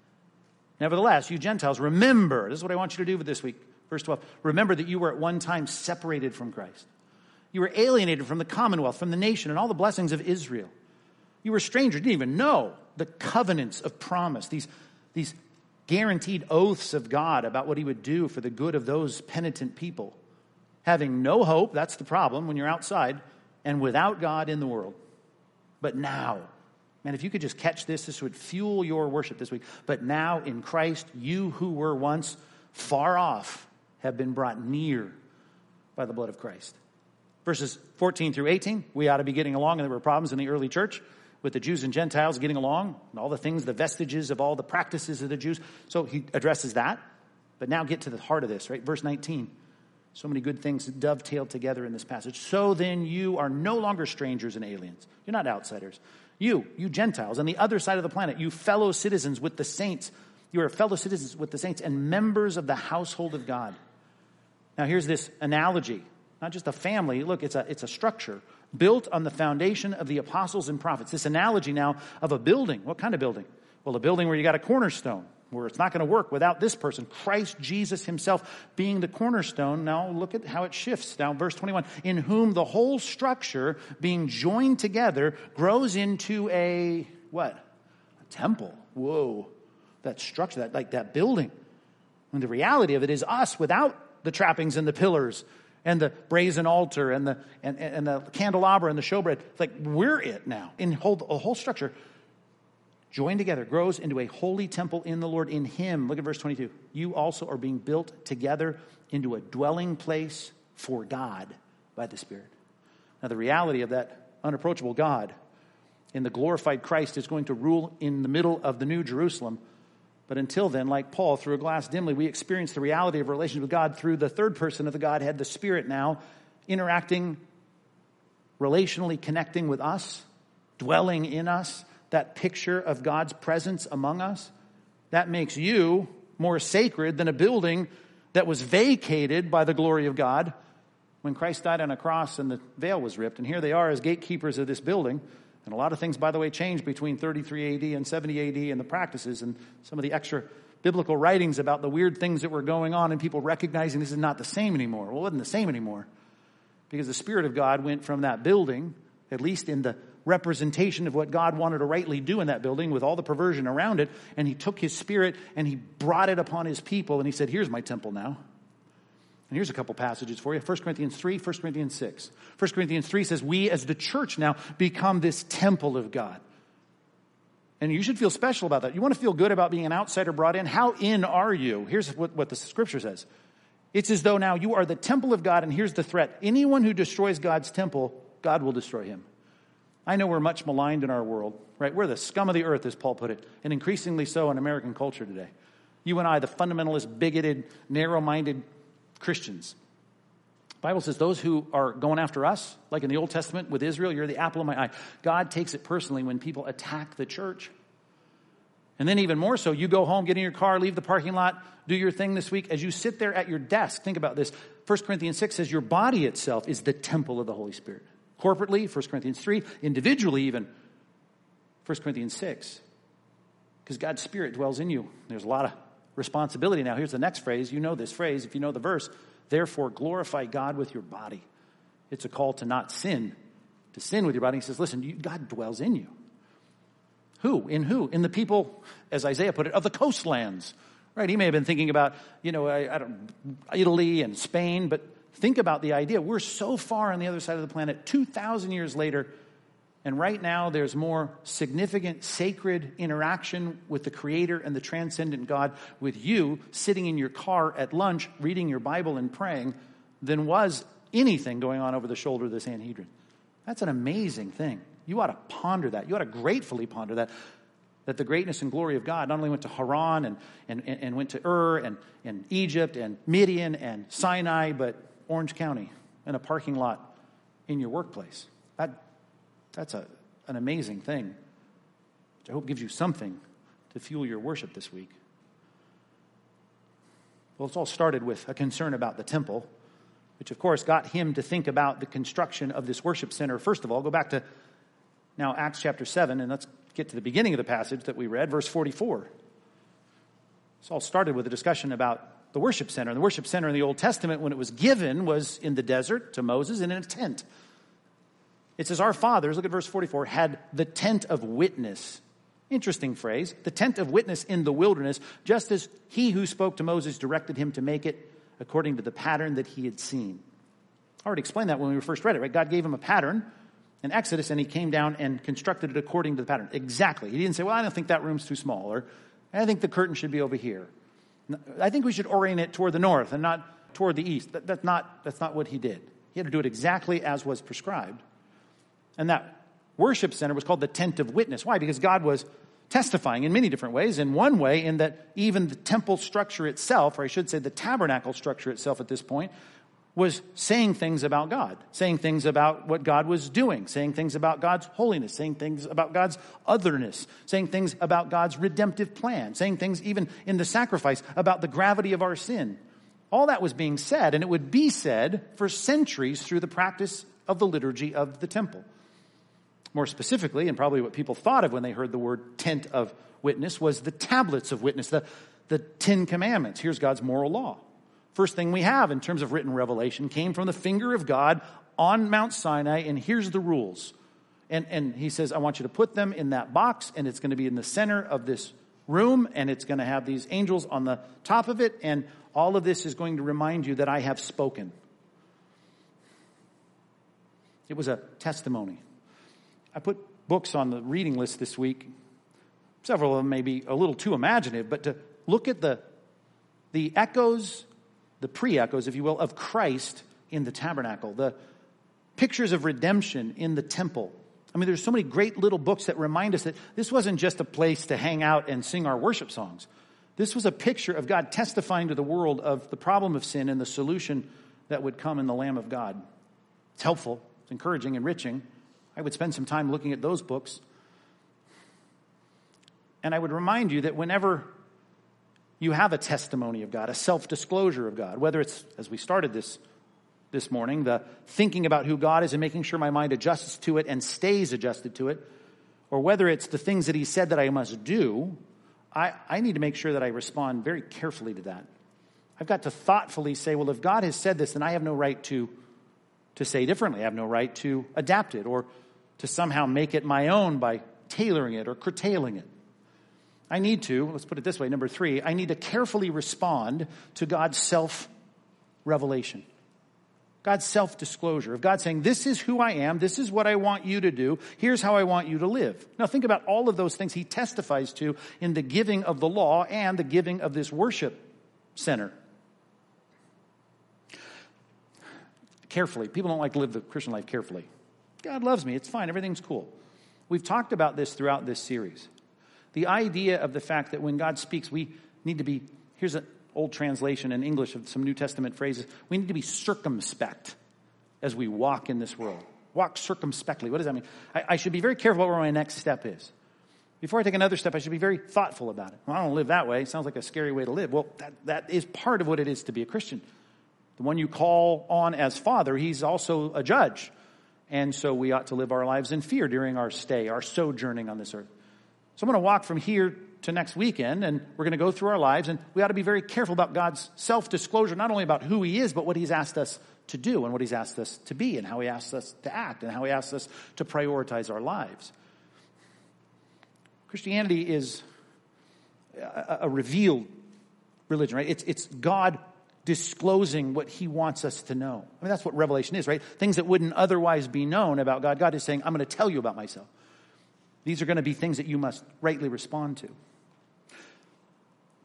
Nevertheless, you Gentiles, remember, this is what I want you to do for this week, verse 12. Remember that you were at one time separated from Christ. You were alienated from the commonwealth, from the nation, and all the blessings of Israel. You were strangers, didn't even know the covenants of promise, these, these guaranteed oaths of God about what he would do for the good of those penitent people. Having no hope, that's the problem when you're outside, and without God in the world. But now, Man, if you could just catch this, this would fuel your worship this week. But now in Christ, you who were once far off have been brought near by the blood of Christ. Verses 14 through 18, we ought to be getting along, and there were problems in the early church with the Jews and Gentiles getting along, and all the things, the vestiges of all the practices of the Jews. So he addresses that. But now get to the heart of this, right? Verse 19. So many good things dovetailed together in this passage. So then you are no longer strangers and aliens. You're not outsiders. You, you Gentiles, on the other side of the planet, you fellow citizens with the saints. You are fellow citizens with the saints and members of the household of God. Now, here's this analogy not just a family, look, it's a, it's a structure built on the foundation of the apostles and prophets. This analogy now of a building. What kind of building? Well, a building where you got a cornerstone where it's not going to work without this person, Christ Jesus himself being the cornerstone. Now look at how it shifts. Now, verse 21 in whom the whole structure being joined together grows into a what? A temple. Whoa. That structure, that like that building. And the reality of it is us without the trappings and the pillars and the brazen altar and the and, and the candelabra and the showbread. It's like we're it now. In whole, the whole structure joined together, grows into a holy temple in the Lord. In Him, look at verse 22. You also are being built together into a dwelling place for God by the Spirit. Now, the reality of that unapproachable God in the glorified Christ is going to rule in the middle of the New Jerusalem. But until then, like Paul, through a glass dimly, we experience the reality of relationship with God through the third person of the Godhead, the Spirit now, interacting, relationally connecting with us, dwelling in us that picture of God's presence among us, that makes you more sacred than a building that was vacated by the glory of God when Christ died on a cross and the veil was ripped. And here they are as gatekeepers of this building. And a lot of things, by the way, changed between 33 AD and 70 AD and the practices and some of the extra biblical writings about the weird things that were going on and people recognizing this is not the same anymore. Well, it wasn't the same anymore because the Spirit of God went from that building, at least in the representation of what God wanted to rightly do in that building with all the perversion around it, and He took His Spirit and He brought it upon His people and He said, Here's my temple now. And here's a couple passages for you 1 Corinthians 3, 1 Corinthians 6. 1 Corinthians 3 says, We as the church now become this temple of God. And you should feel special about that. You want to feel good about being an outsider brought in? How in are you? Here's what, what the scripture says it's as though now you are the temple of God, and here's the threat anyone who destroys God's temple, God will destroy him. I know we're much maligned in our world, right? We're the scum of the earth, as Paul put it, and increasingly so in American culture today. You and I, the fundamentalist, bigoted, narrow minded Christians. The Bible says those who are going after us, like in the Old Testament with Israel, you're the apple of my eye. God takes it personally when people attack the church. And then, even more so, you go home, get in your car, leave the parking lot, do your thing this week. As you sit there at your desk, think about this. 1 Corinthians 6 says your body itself is the temple of the Holy Spirit. Corporately, 1 Corinthians 3, individually, even 1 Corinthians 6. Because God's Spirit dwells in you. There's a lot of responsibility. Now, here's the next phrase. You know this phrase if you know the verse. Therefore, glorify God with your body. It's a call to not sin, to sin with your body. He says, listen, you, God dwells in you. Who? In who? In the people, as Isaiah put it, of the coastlands. Right? He may have been thinking about, you know, I, I don't, Italy and Spain, but think about the idea. We're so far on the other side of the planet, 2,000 years later, and right now there's more significant sacred interaction with the Creator and the transcendent God with you sitting in your car at lunch, reading your Bible and praying, than was anything going on over the shoulder of the Sanhedrin. That's an amazing thing. You ought to ponder that. You ought to gratefully ponder that. That the greatness and glory of God not only went to Haran and, and, and went to Ur and, and Egypt and Midian and Sinai, but Orange County and a parking lot in your workplace. That, that's a, an amazing thing, which I hope gives you something to fuel your worship this week. Well, it's all started with a concern about the temple, which of course got him to think about the construction of this worship center. First of all, go back to now Acts chapter 7, and let's get to the beginning of the passage that we read, verse 44. This all started with a discussion about the worship center. The worship center in the Old Testament, when it was given, was in the desert to Moses and in a tent. It says, Our fathers, look at verse 44, had the tent of witness. Interesting phrase. The tent of witness in the wilderness, just as he who spoke to Moses directed him to make it according to the pattern that he had seen. I already explained that when we first read it, right? God gave him a pattern in Exodus and he came down and constructed it according to the pattern. Exactly. He didn't say, Well, I don't think that room's too small, or I think the curtain should be over here. I think we should orient it toward the north and not toward the east. That, that's, not, that's not what he did. He had to do it exactly as was prescribed. And that worship center was called the tent of witness. Why? Because God was testifying in many different ways. In one way, in that even the temple structure itself, or I should say the tabernacle structure itself at this point, was saying things about God, saying things about what God was doing, saying things about God's holiness, saying things about God's otherness, saying things about God's redemptive plan, saying things even in the sacrifice about the gravity of our sin. All that was being said, and it would be said for centuries through the practice of the liturgy of the temple. More specifically, and probably what people thought of when they heard the word tent of witness, was the tablets of witness, the, the Ten Commandments. Here's God's moral law. First thing we have in terms of written revelation came from the finger of God on Mount Sinai, and here's the rules. And, and he says, I want you to put them in that box, and it's going to be in the center of this room, and it's going to have these angels on the top of it, and all of this is going to remind you that I have spoken. It was a testimony. I put books on the reading list this week. Several of them may be a little too imaginative, but to look at the, the echoes, the pre echoes, if you will, of Christ in the tabernacle, the pictures of redemption in the temple. I mean, there's so many great little books that remind us that this wasn't just a place to hang out and sing our worship songs. This was a picture of God testifying to the world of the problem of sin and the solution that would come in the Lamb of God. It's helpful, it's encouraging, enriching. I would spend some time looking at those books. And I would remind you that whenever you have a testimony of God, a self disclosure of God, whether it's, as we started this this morning, the thinking about who God is and making sure my mind adjusts to it and stays adjusted to it, or whether it's the things that He said that I must do, I, I need to make sure that I respond very carefully to that. I've got to thoughtfully say, well, if God has said this, then I have no right to, to say differently. I have no right to adapt it or to somehow make it my own by tailoring it or curtailing it. I need to, let's put it this way, number three, I need to carefully respond to God's self revelation. God's self disclosure, of God saying, This is who I am, this is what I want you to do, here's how I want you to live. Now think about all of those things he testifies to in the giving of the law and the giving of this worship center. Carefully. People don't like to live the Christian life carefully. God loves me, it's fine, everything's cool. We've talked about this throughout this series. The idea of the fact that when God speaks, we need to be, here's an old translation in English of some New Testament phrases. We need to be circumspect as we walk in this world. Walk circumspectly. What does that mean? I, I should be very careful about where my next step is. Before I take another step, I should be very thoughtful about it. Well, I don't live that way. It sounds like a scary way to live. Well, that, that is part of what it is to be a Christian. The one you call on as father, he's also a judge. And so we ought to live our lives in fear during our stay, our sojourning on this earth. So I'm going to walk from here to next weekend and we're going to go through our lives and we ought to be very careful about God's self-disclosure, not only about who he is, but what he's asked us to do and what he's asked us to be and how he asks us to act and how he asks us to prioritize our lives. Christianity is a, a revealed religion, right? It's, it's God disclosing what he wants us to know. I mean, that's what revelation is, right? Things that wouldn't otherwise be known about God. God is saying, I'm going to tell you about myself. These are going to be things that you must rightly respond to.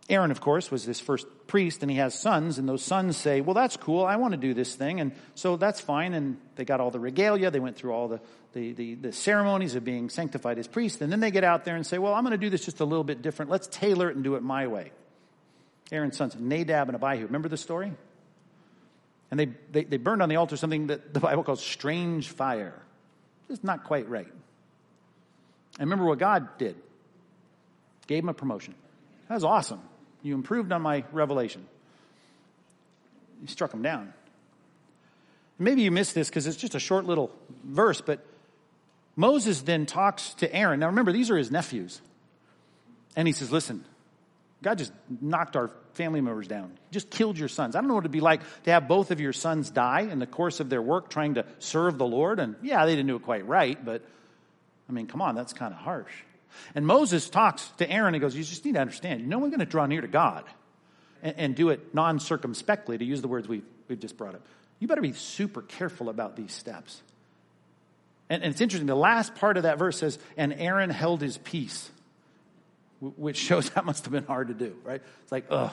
Aaron, of course, was this first priest, and he has sons, and those sons say, Well, that's cool. I want to do this thing. And so that's fine. And they got all the regalia. They went through all the, the, the, the ceremonies of being sanctified as priests. And then they get out there and say, Well, I'm going to do this just a little bit different. Let's tailor it and do it my way. Aaron's sons, Nadab and Abihu. Remember the story? And they, they, they burned on the altar something that the Bible calls strange fire. It's not quite right. And remember what God did. Gave him a promotion. That was awesome. You improved on my revelation. You struck him down. Maybe you missed this because it's just a short little verse, but Moses then talks to Aaron. Now remember, these are his nephews. And he says, Listen, God just knocked our family members down, just killed your sons. I don't know what it'd be like to have both of your sons die in the course of their work trying to serve the Lord. And yeah, they didn't do it quite right, but I mean, come on, that's kind of harsh. And Moses talks to Aaron and goes, You just need to understand, you know, going to draw near to God and, and do it non circumspectly, to use the words we've, we've just brought up. You better be super careful about these steps. And, and it's interesting, the last part of that verse says, And Aaron held his peace, which shows <laughs> that must have been hard to do, right? It's like, ugh,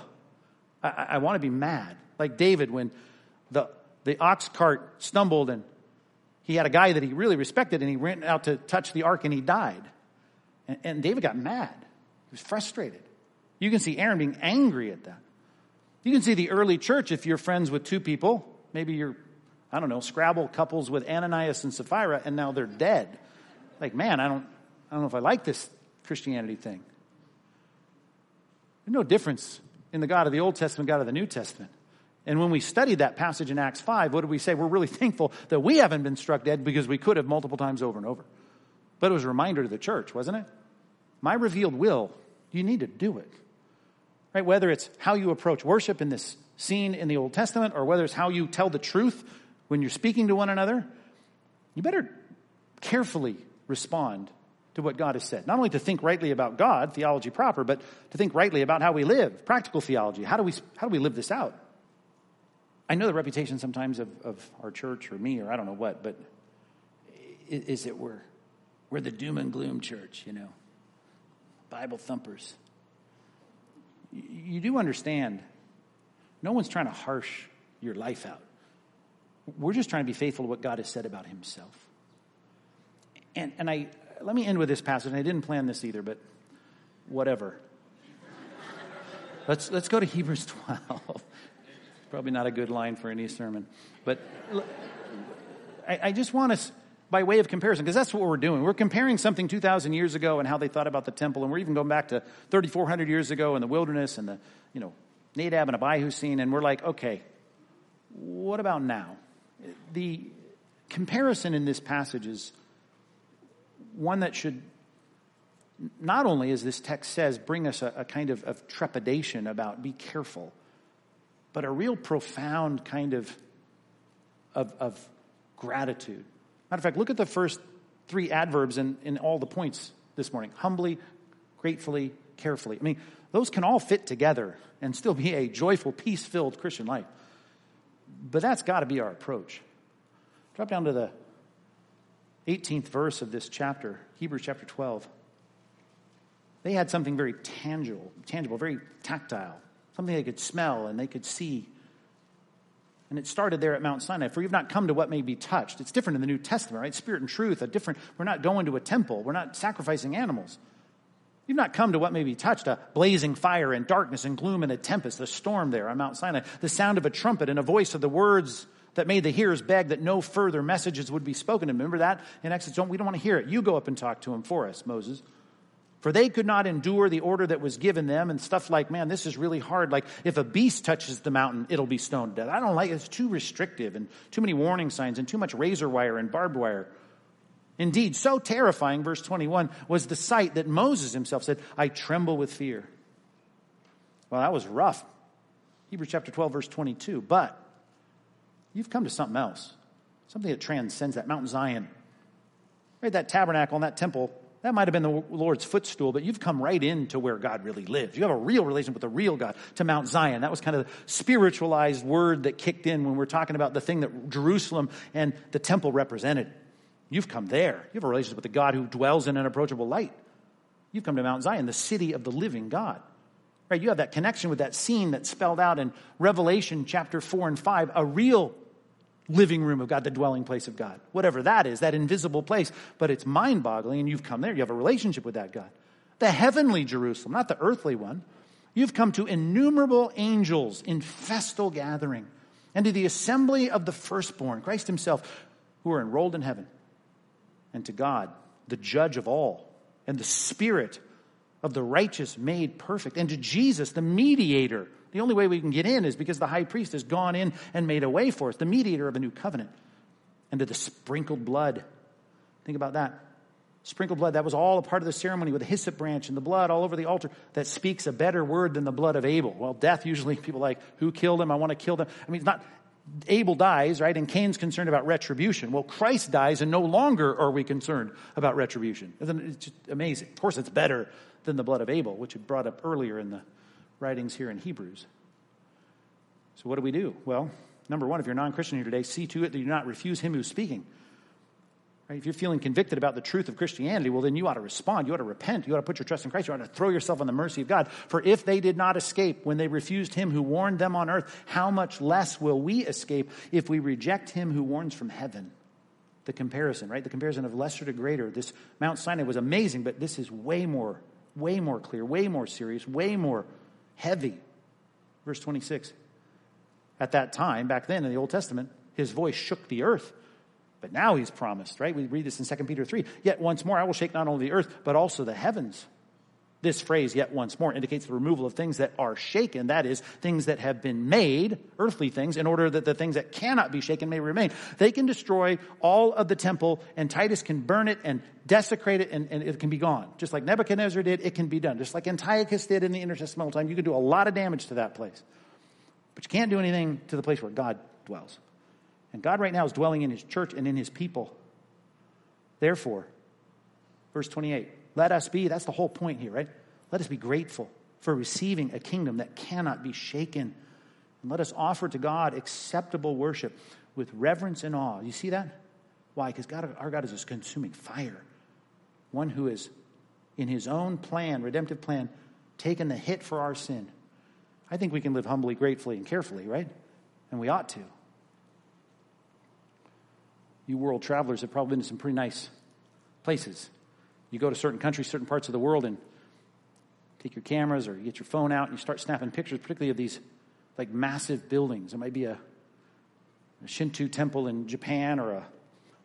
I, I want to be mad. Like David, when the, the ox cart stumbled and he had a guy that he really respected and he went out to touch the ark and he died. And, and David got mad. He was frustrated. You can see Aaron being angry at that. You can see the early church if you're friends with two people. Maybe you're, I don't know, Scrabble couples with Ananias and Sapphira and now they're dead. Like, man, I don't, I don't know if I like this Christianity thing. There's no difference in the God of the Old Testament, God of the New Testament. And when we studied that passage in Acts 5, what did we say? We're really <laughs> thankful that we haven't been struck dead because we could have multiple times over and over. But it was a reminder to the church, wasn't it? My revealed will, you need to do it. Right? Whether it's how you approach worship in this scene in the Old Testament or whether it's how you tell the truth when you're speaking to one another, you better carefully respond to what God has said. Not only to think rightly about God, theology proper, but to think rightly about how we live, practical theology. How do we, how do we live this out? I know the reputation sometimes of, of our church or me or I don't know what, but is, it we're, we're the doom and gloom church, you know, Bible thumpers. You, you do understand, no one's trying to harsh your life out. We're just trying to be faithful to what God has said about himself. And, and I, let me end with this passage. And I didn't plan this either, but whatever. let's, let's go to Hebrews 12. <laughs> Probably not a good line for any sermon. But I, I just want us, by way of comparison, because that's what we're doing. We're comparing something 2,000 years ago and how they thought about the temple, and we're even going back to 3,400 years ago in the wilderness and the, you know, Nadab and Abihu scene, and we're like, okay, what about now? The comparison in this passage is one that should not only, as this text says, bring us a, a kind of, of trepidation about be careful, but a real profound kind of, of, of gratitude. Matter of fact, look at the first three adverbs in, in all the points this morning humbly, gratefully, carefully. I mean, those can all fit together and still be a joyful, peace filled Christian life. But that's got to be our approach. Drop down to the 18th verse of this chapter, Hebrews chapter 12. They had something very tangible, tangible, very tactile, something they could smell and they could see. And it started there at Mount Sinai. For you've not come to what may be touched. It's different in the New Testament, right? Spirit and truth, a different, we're not going to a temple. We're not sacrificing animals. You've not come to what may be touched, a blazing fire and darkness and gloom and a tempest, a storm there on Mount Sinai, the sound of a trumpet and a voice of the words that made the hearers beg that no further messages would be spoken. And remember that in Exodus? Don't, we don't want to hear it. You go up and talk to him for us, Moses. For they could not endure the order that was given them and stuff like, man, this is really hard. Like, if a beast touches the mountain, it'll be stoned to death. I don't like it. It's too restrictive and too many warning signs and too much razor wire and barbed wire. Indeed, so terrifying, verse 21, was the sight that Moses himself said, I tremble with fear. Well, that was rough. Hebrews chapter 12, verse 22. But you've come to something else, something that transcends that Mount Zion. Right, that tabernacle and that temple that might have been the Lord's footstool, but you've come right into where God really lives. You have a real relationship with the real God to Mount Zion. That was kind of the spiritualized word that kicked in when we're talking about the thing that Jerusalem and the temple represented. You've come there. You have a relationship with the God who dwells in unapproachable light. You've come to Mount Zion, the city of the living God. Right? You have that connection with that scene that's spelled out in Revelation chapter 4 and 5, a real living room of God, the dwelling place of God. Whatever that is, that invisible place. But it's mind boggling, and you've come there. You have a relationship with that God. The heavenly Jerusalem, not the earthly one. You've come to innumerable angels in festal gathering and to the assembly of the firstborn, Christ Himself, who are enrolled in heaven, and to God, the judge of all, and the Spirit of the righteous made perfect, and to Jesus, the mediator the only way we can get in is because the high priest has gone in and made a way for us, the mediator of a new covenant. And to the sprinkled blood. Think about that. Sprinkled blood, that was all a part of the ceremony with the hyssop branch and the blood all over the altar that speaks a better word than the blood of Abel. Well, death usually people like, who killed him? I want to kill them. I mean, it's not, Abel dies, right? And Cain's concerned about retribution. Well, Christ dies and no longer are we concerned about retribution. It's just amazing. Of course, it's better than the blood of Abel, which had brought up earlier in the writings here in Hebrews. So, what do we do? Well, number one, if you're a non Christian here today, see to it that you do not refuse him who's speaking. Right? If you're feeling convicted about the truth of Christianity, well, then you ought to respond. You ought to repent. You ought to put your trust in Christ. You ought to throw yourself on the mercy of God. For if they did not escape when they refused him who warned them on earth, how much less will we escape if we reject him who warns from heaven? The comparison, right? The comparison of lesser to greater. This Mount Sinai was amazing, but this is way more, way more clear, way more serious, way more heavy. Verse 26. At that time, back then in the Old Testament, his voice shook the earth. But now he's promised, right? We read this in 2 Peter 3. Yet once more I will shake not only the earth, but also the heavens. This phrase, yet once more, indicates the removal of things that are shaken, that is, things that have been made, earthly things, in order that the things that cannot be shaken may remain. They can destroy all of the temple, and Titus can burn it and desecrate it, and, and it can be gone. Just like Nebuchadnezzar did, it can be done. Just like Antiochus did in the intertestamental time, you can do a lot of damage to that place. But you can't do anything to the place where God dwells. And God right now is dwelling in his church and in his people. Therefore, verse 28. Let us be, that's the whole point here, right? Let us be grateful for receiving a kingdom that cannot be shaken. And let us offer to God acceptable worship with reverence and awe. You see that? Why? Because God, our God is a consuming fire. One who is, in his own plan, redemptive plan, taken the hit for our sin. I think we can live humbly, gratefully, and carefully, right? And we ought to. You world travelers have probably been to some pretty nice places you go to certain countries, certain parts of the world, and take your cameras or you get your phone out and you start snapping pictures, particularly of these like massive buildings. It might be a, a Shinto temple in Japan or a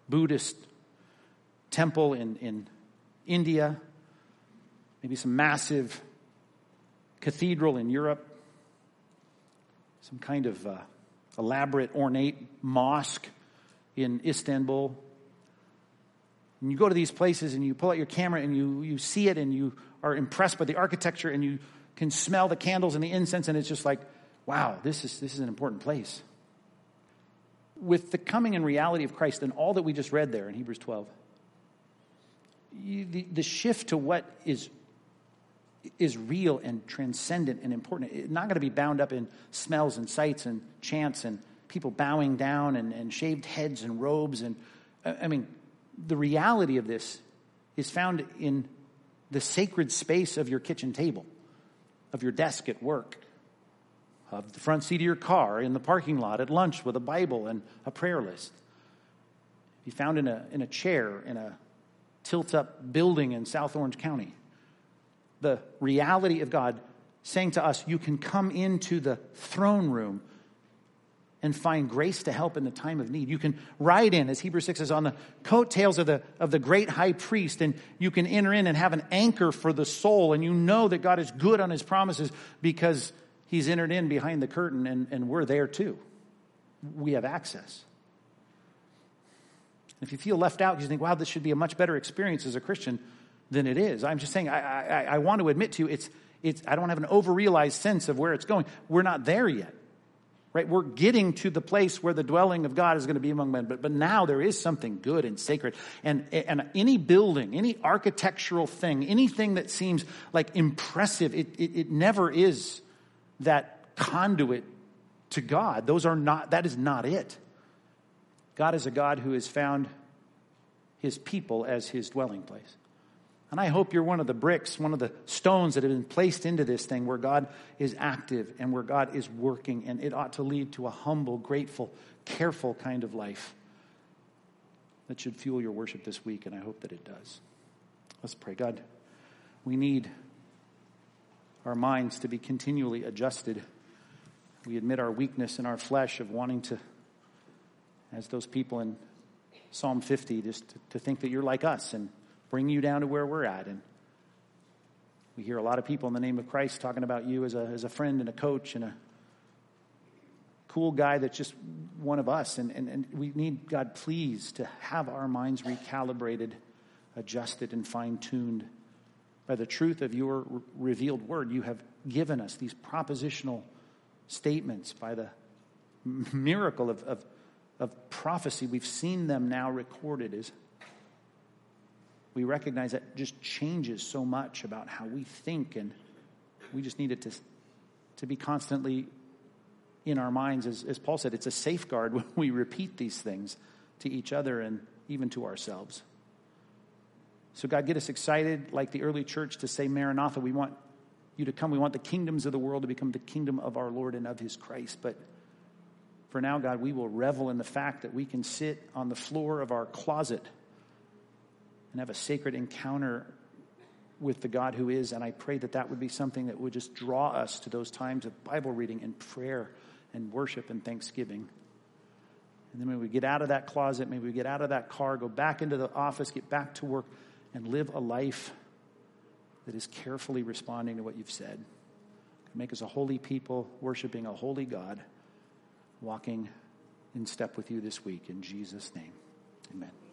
Buddhist temple in, in India, maybe some massive cathedral in Europe, some kind of uh, elaborate, ornate mosque in Istanbul, And you go to these places and you pull out your camera and you, you see it and you are impressed by the architecture and you can smell the candles and the incense and it's just like, wow, this is, this is an important place. With the coming and reality of Christ and all that we just read there in Hebrews 12, you, the, the shift to what is is real and transcendent and important. It's not going to be bound up in smells and sights and chants and people bowing down and, and shaved heads and robes. And I mean, the reality of this is found in the sacred space of your kitchen table, of your desk at work, of the front seat of your car, in the parking lot, at lunch with a Bible and a prayer list. Be found in a, in a chair in a tilt up building in South Orange County the reality of God saying to us, You can come into the throne room and find grace to help in the time of need. You can ride in, as Hebrews 6 says, on the coattails of the, of the great high priest, and you can enter in and have an anchor for the soul, and you know that God is good on his promises because he's entered in behind the curtain, and, and we're there too. We have access. If you feel left out, you think, wow, this should be a much better experience as a Christian, than it is. I'm just saying, I, I, I want to admit to you, it's, it's, I don't have an overrealized sense of where it's going. We're not there yet. Right? We're getting to the place where the dwelling of God is going to be among men. But, but now there is something good and sacred. And, and any building, any architectural thing, anything that seems like impressive, it, it, it never is that conduit to God. Those are not, that is not it. God is a God who has found his people as his dwelling place. And I hope you're one of the bricks, one of the stones that have been placed into this thing where God is active and where God is working, and it ought to lead to a humble, grateful, careful kind of life that should fuel your worship this week, and I hope that it does. Let's pray. God, we need our minds to be continually adjusted. We admit our weakness in our flesh of wanting to, as those people in Psalm 50, just to, to think that you're like us and bring you down to where we're at. And we hear a lot of people in the name of Christ talking about you as a, as a friend and a coach and a cool guy that's just one of us. And, and, and we need, God, please, to have our minds recalibrated, adjusted, and fine tuned by the truth of your re- revealed word. You have given us these propositional statements by the miracle of, of, of prophecy. We've seen them now recorded as we recognize that just changes so much about how we think, and we just need it to, to be constantly in our minds. As, as Paul said, it's a safeguard <laughs> when we repeat these things to each other and even to ourselves. So, God, get us excited like the early church to say, Maranatha, we want you to come. We want the kingdoms of the world to become the kingdom of our Lord and of his Christ. But for now, God, we will revel in the fact that we can sit on the floor of our closet and have a sacred encounter with the God who is. And I pray that that would be something that would just draw us to those times of Bible reading and prayer and worship and thanksgiving. And then when we get out of that closet, maybe we get out of that car, go back into the office, get back to work, and live a life that is carefully responding to what you've said. Make us a holy people, worshiping a holy God, walking in step with you this week. In Jesus' name, amen.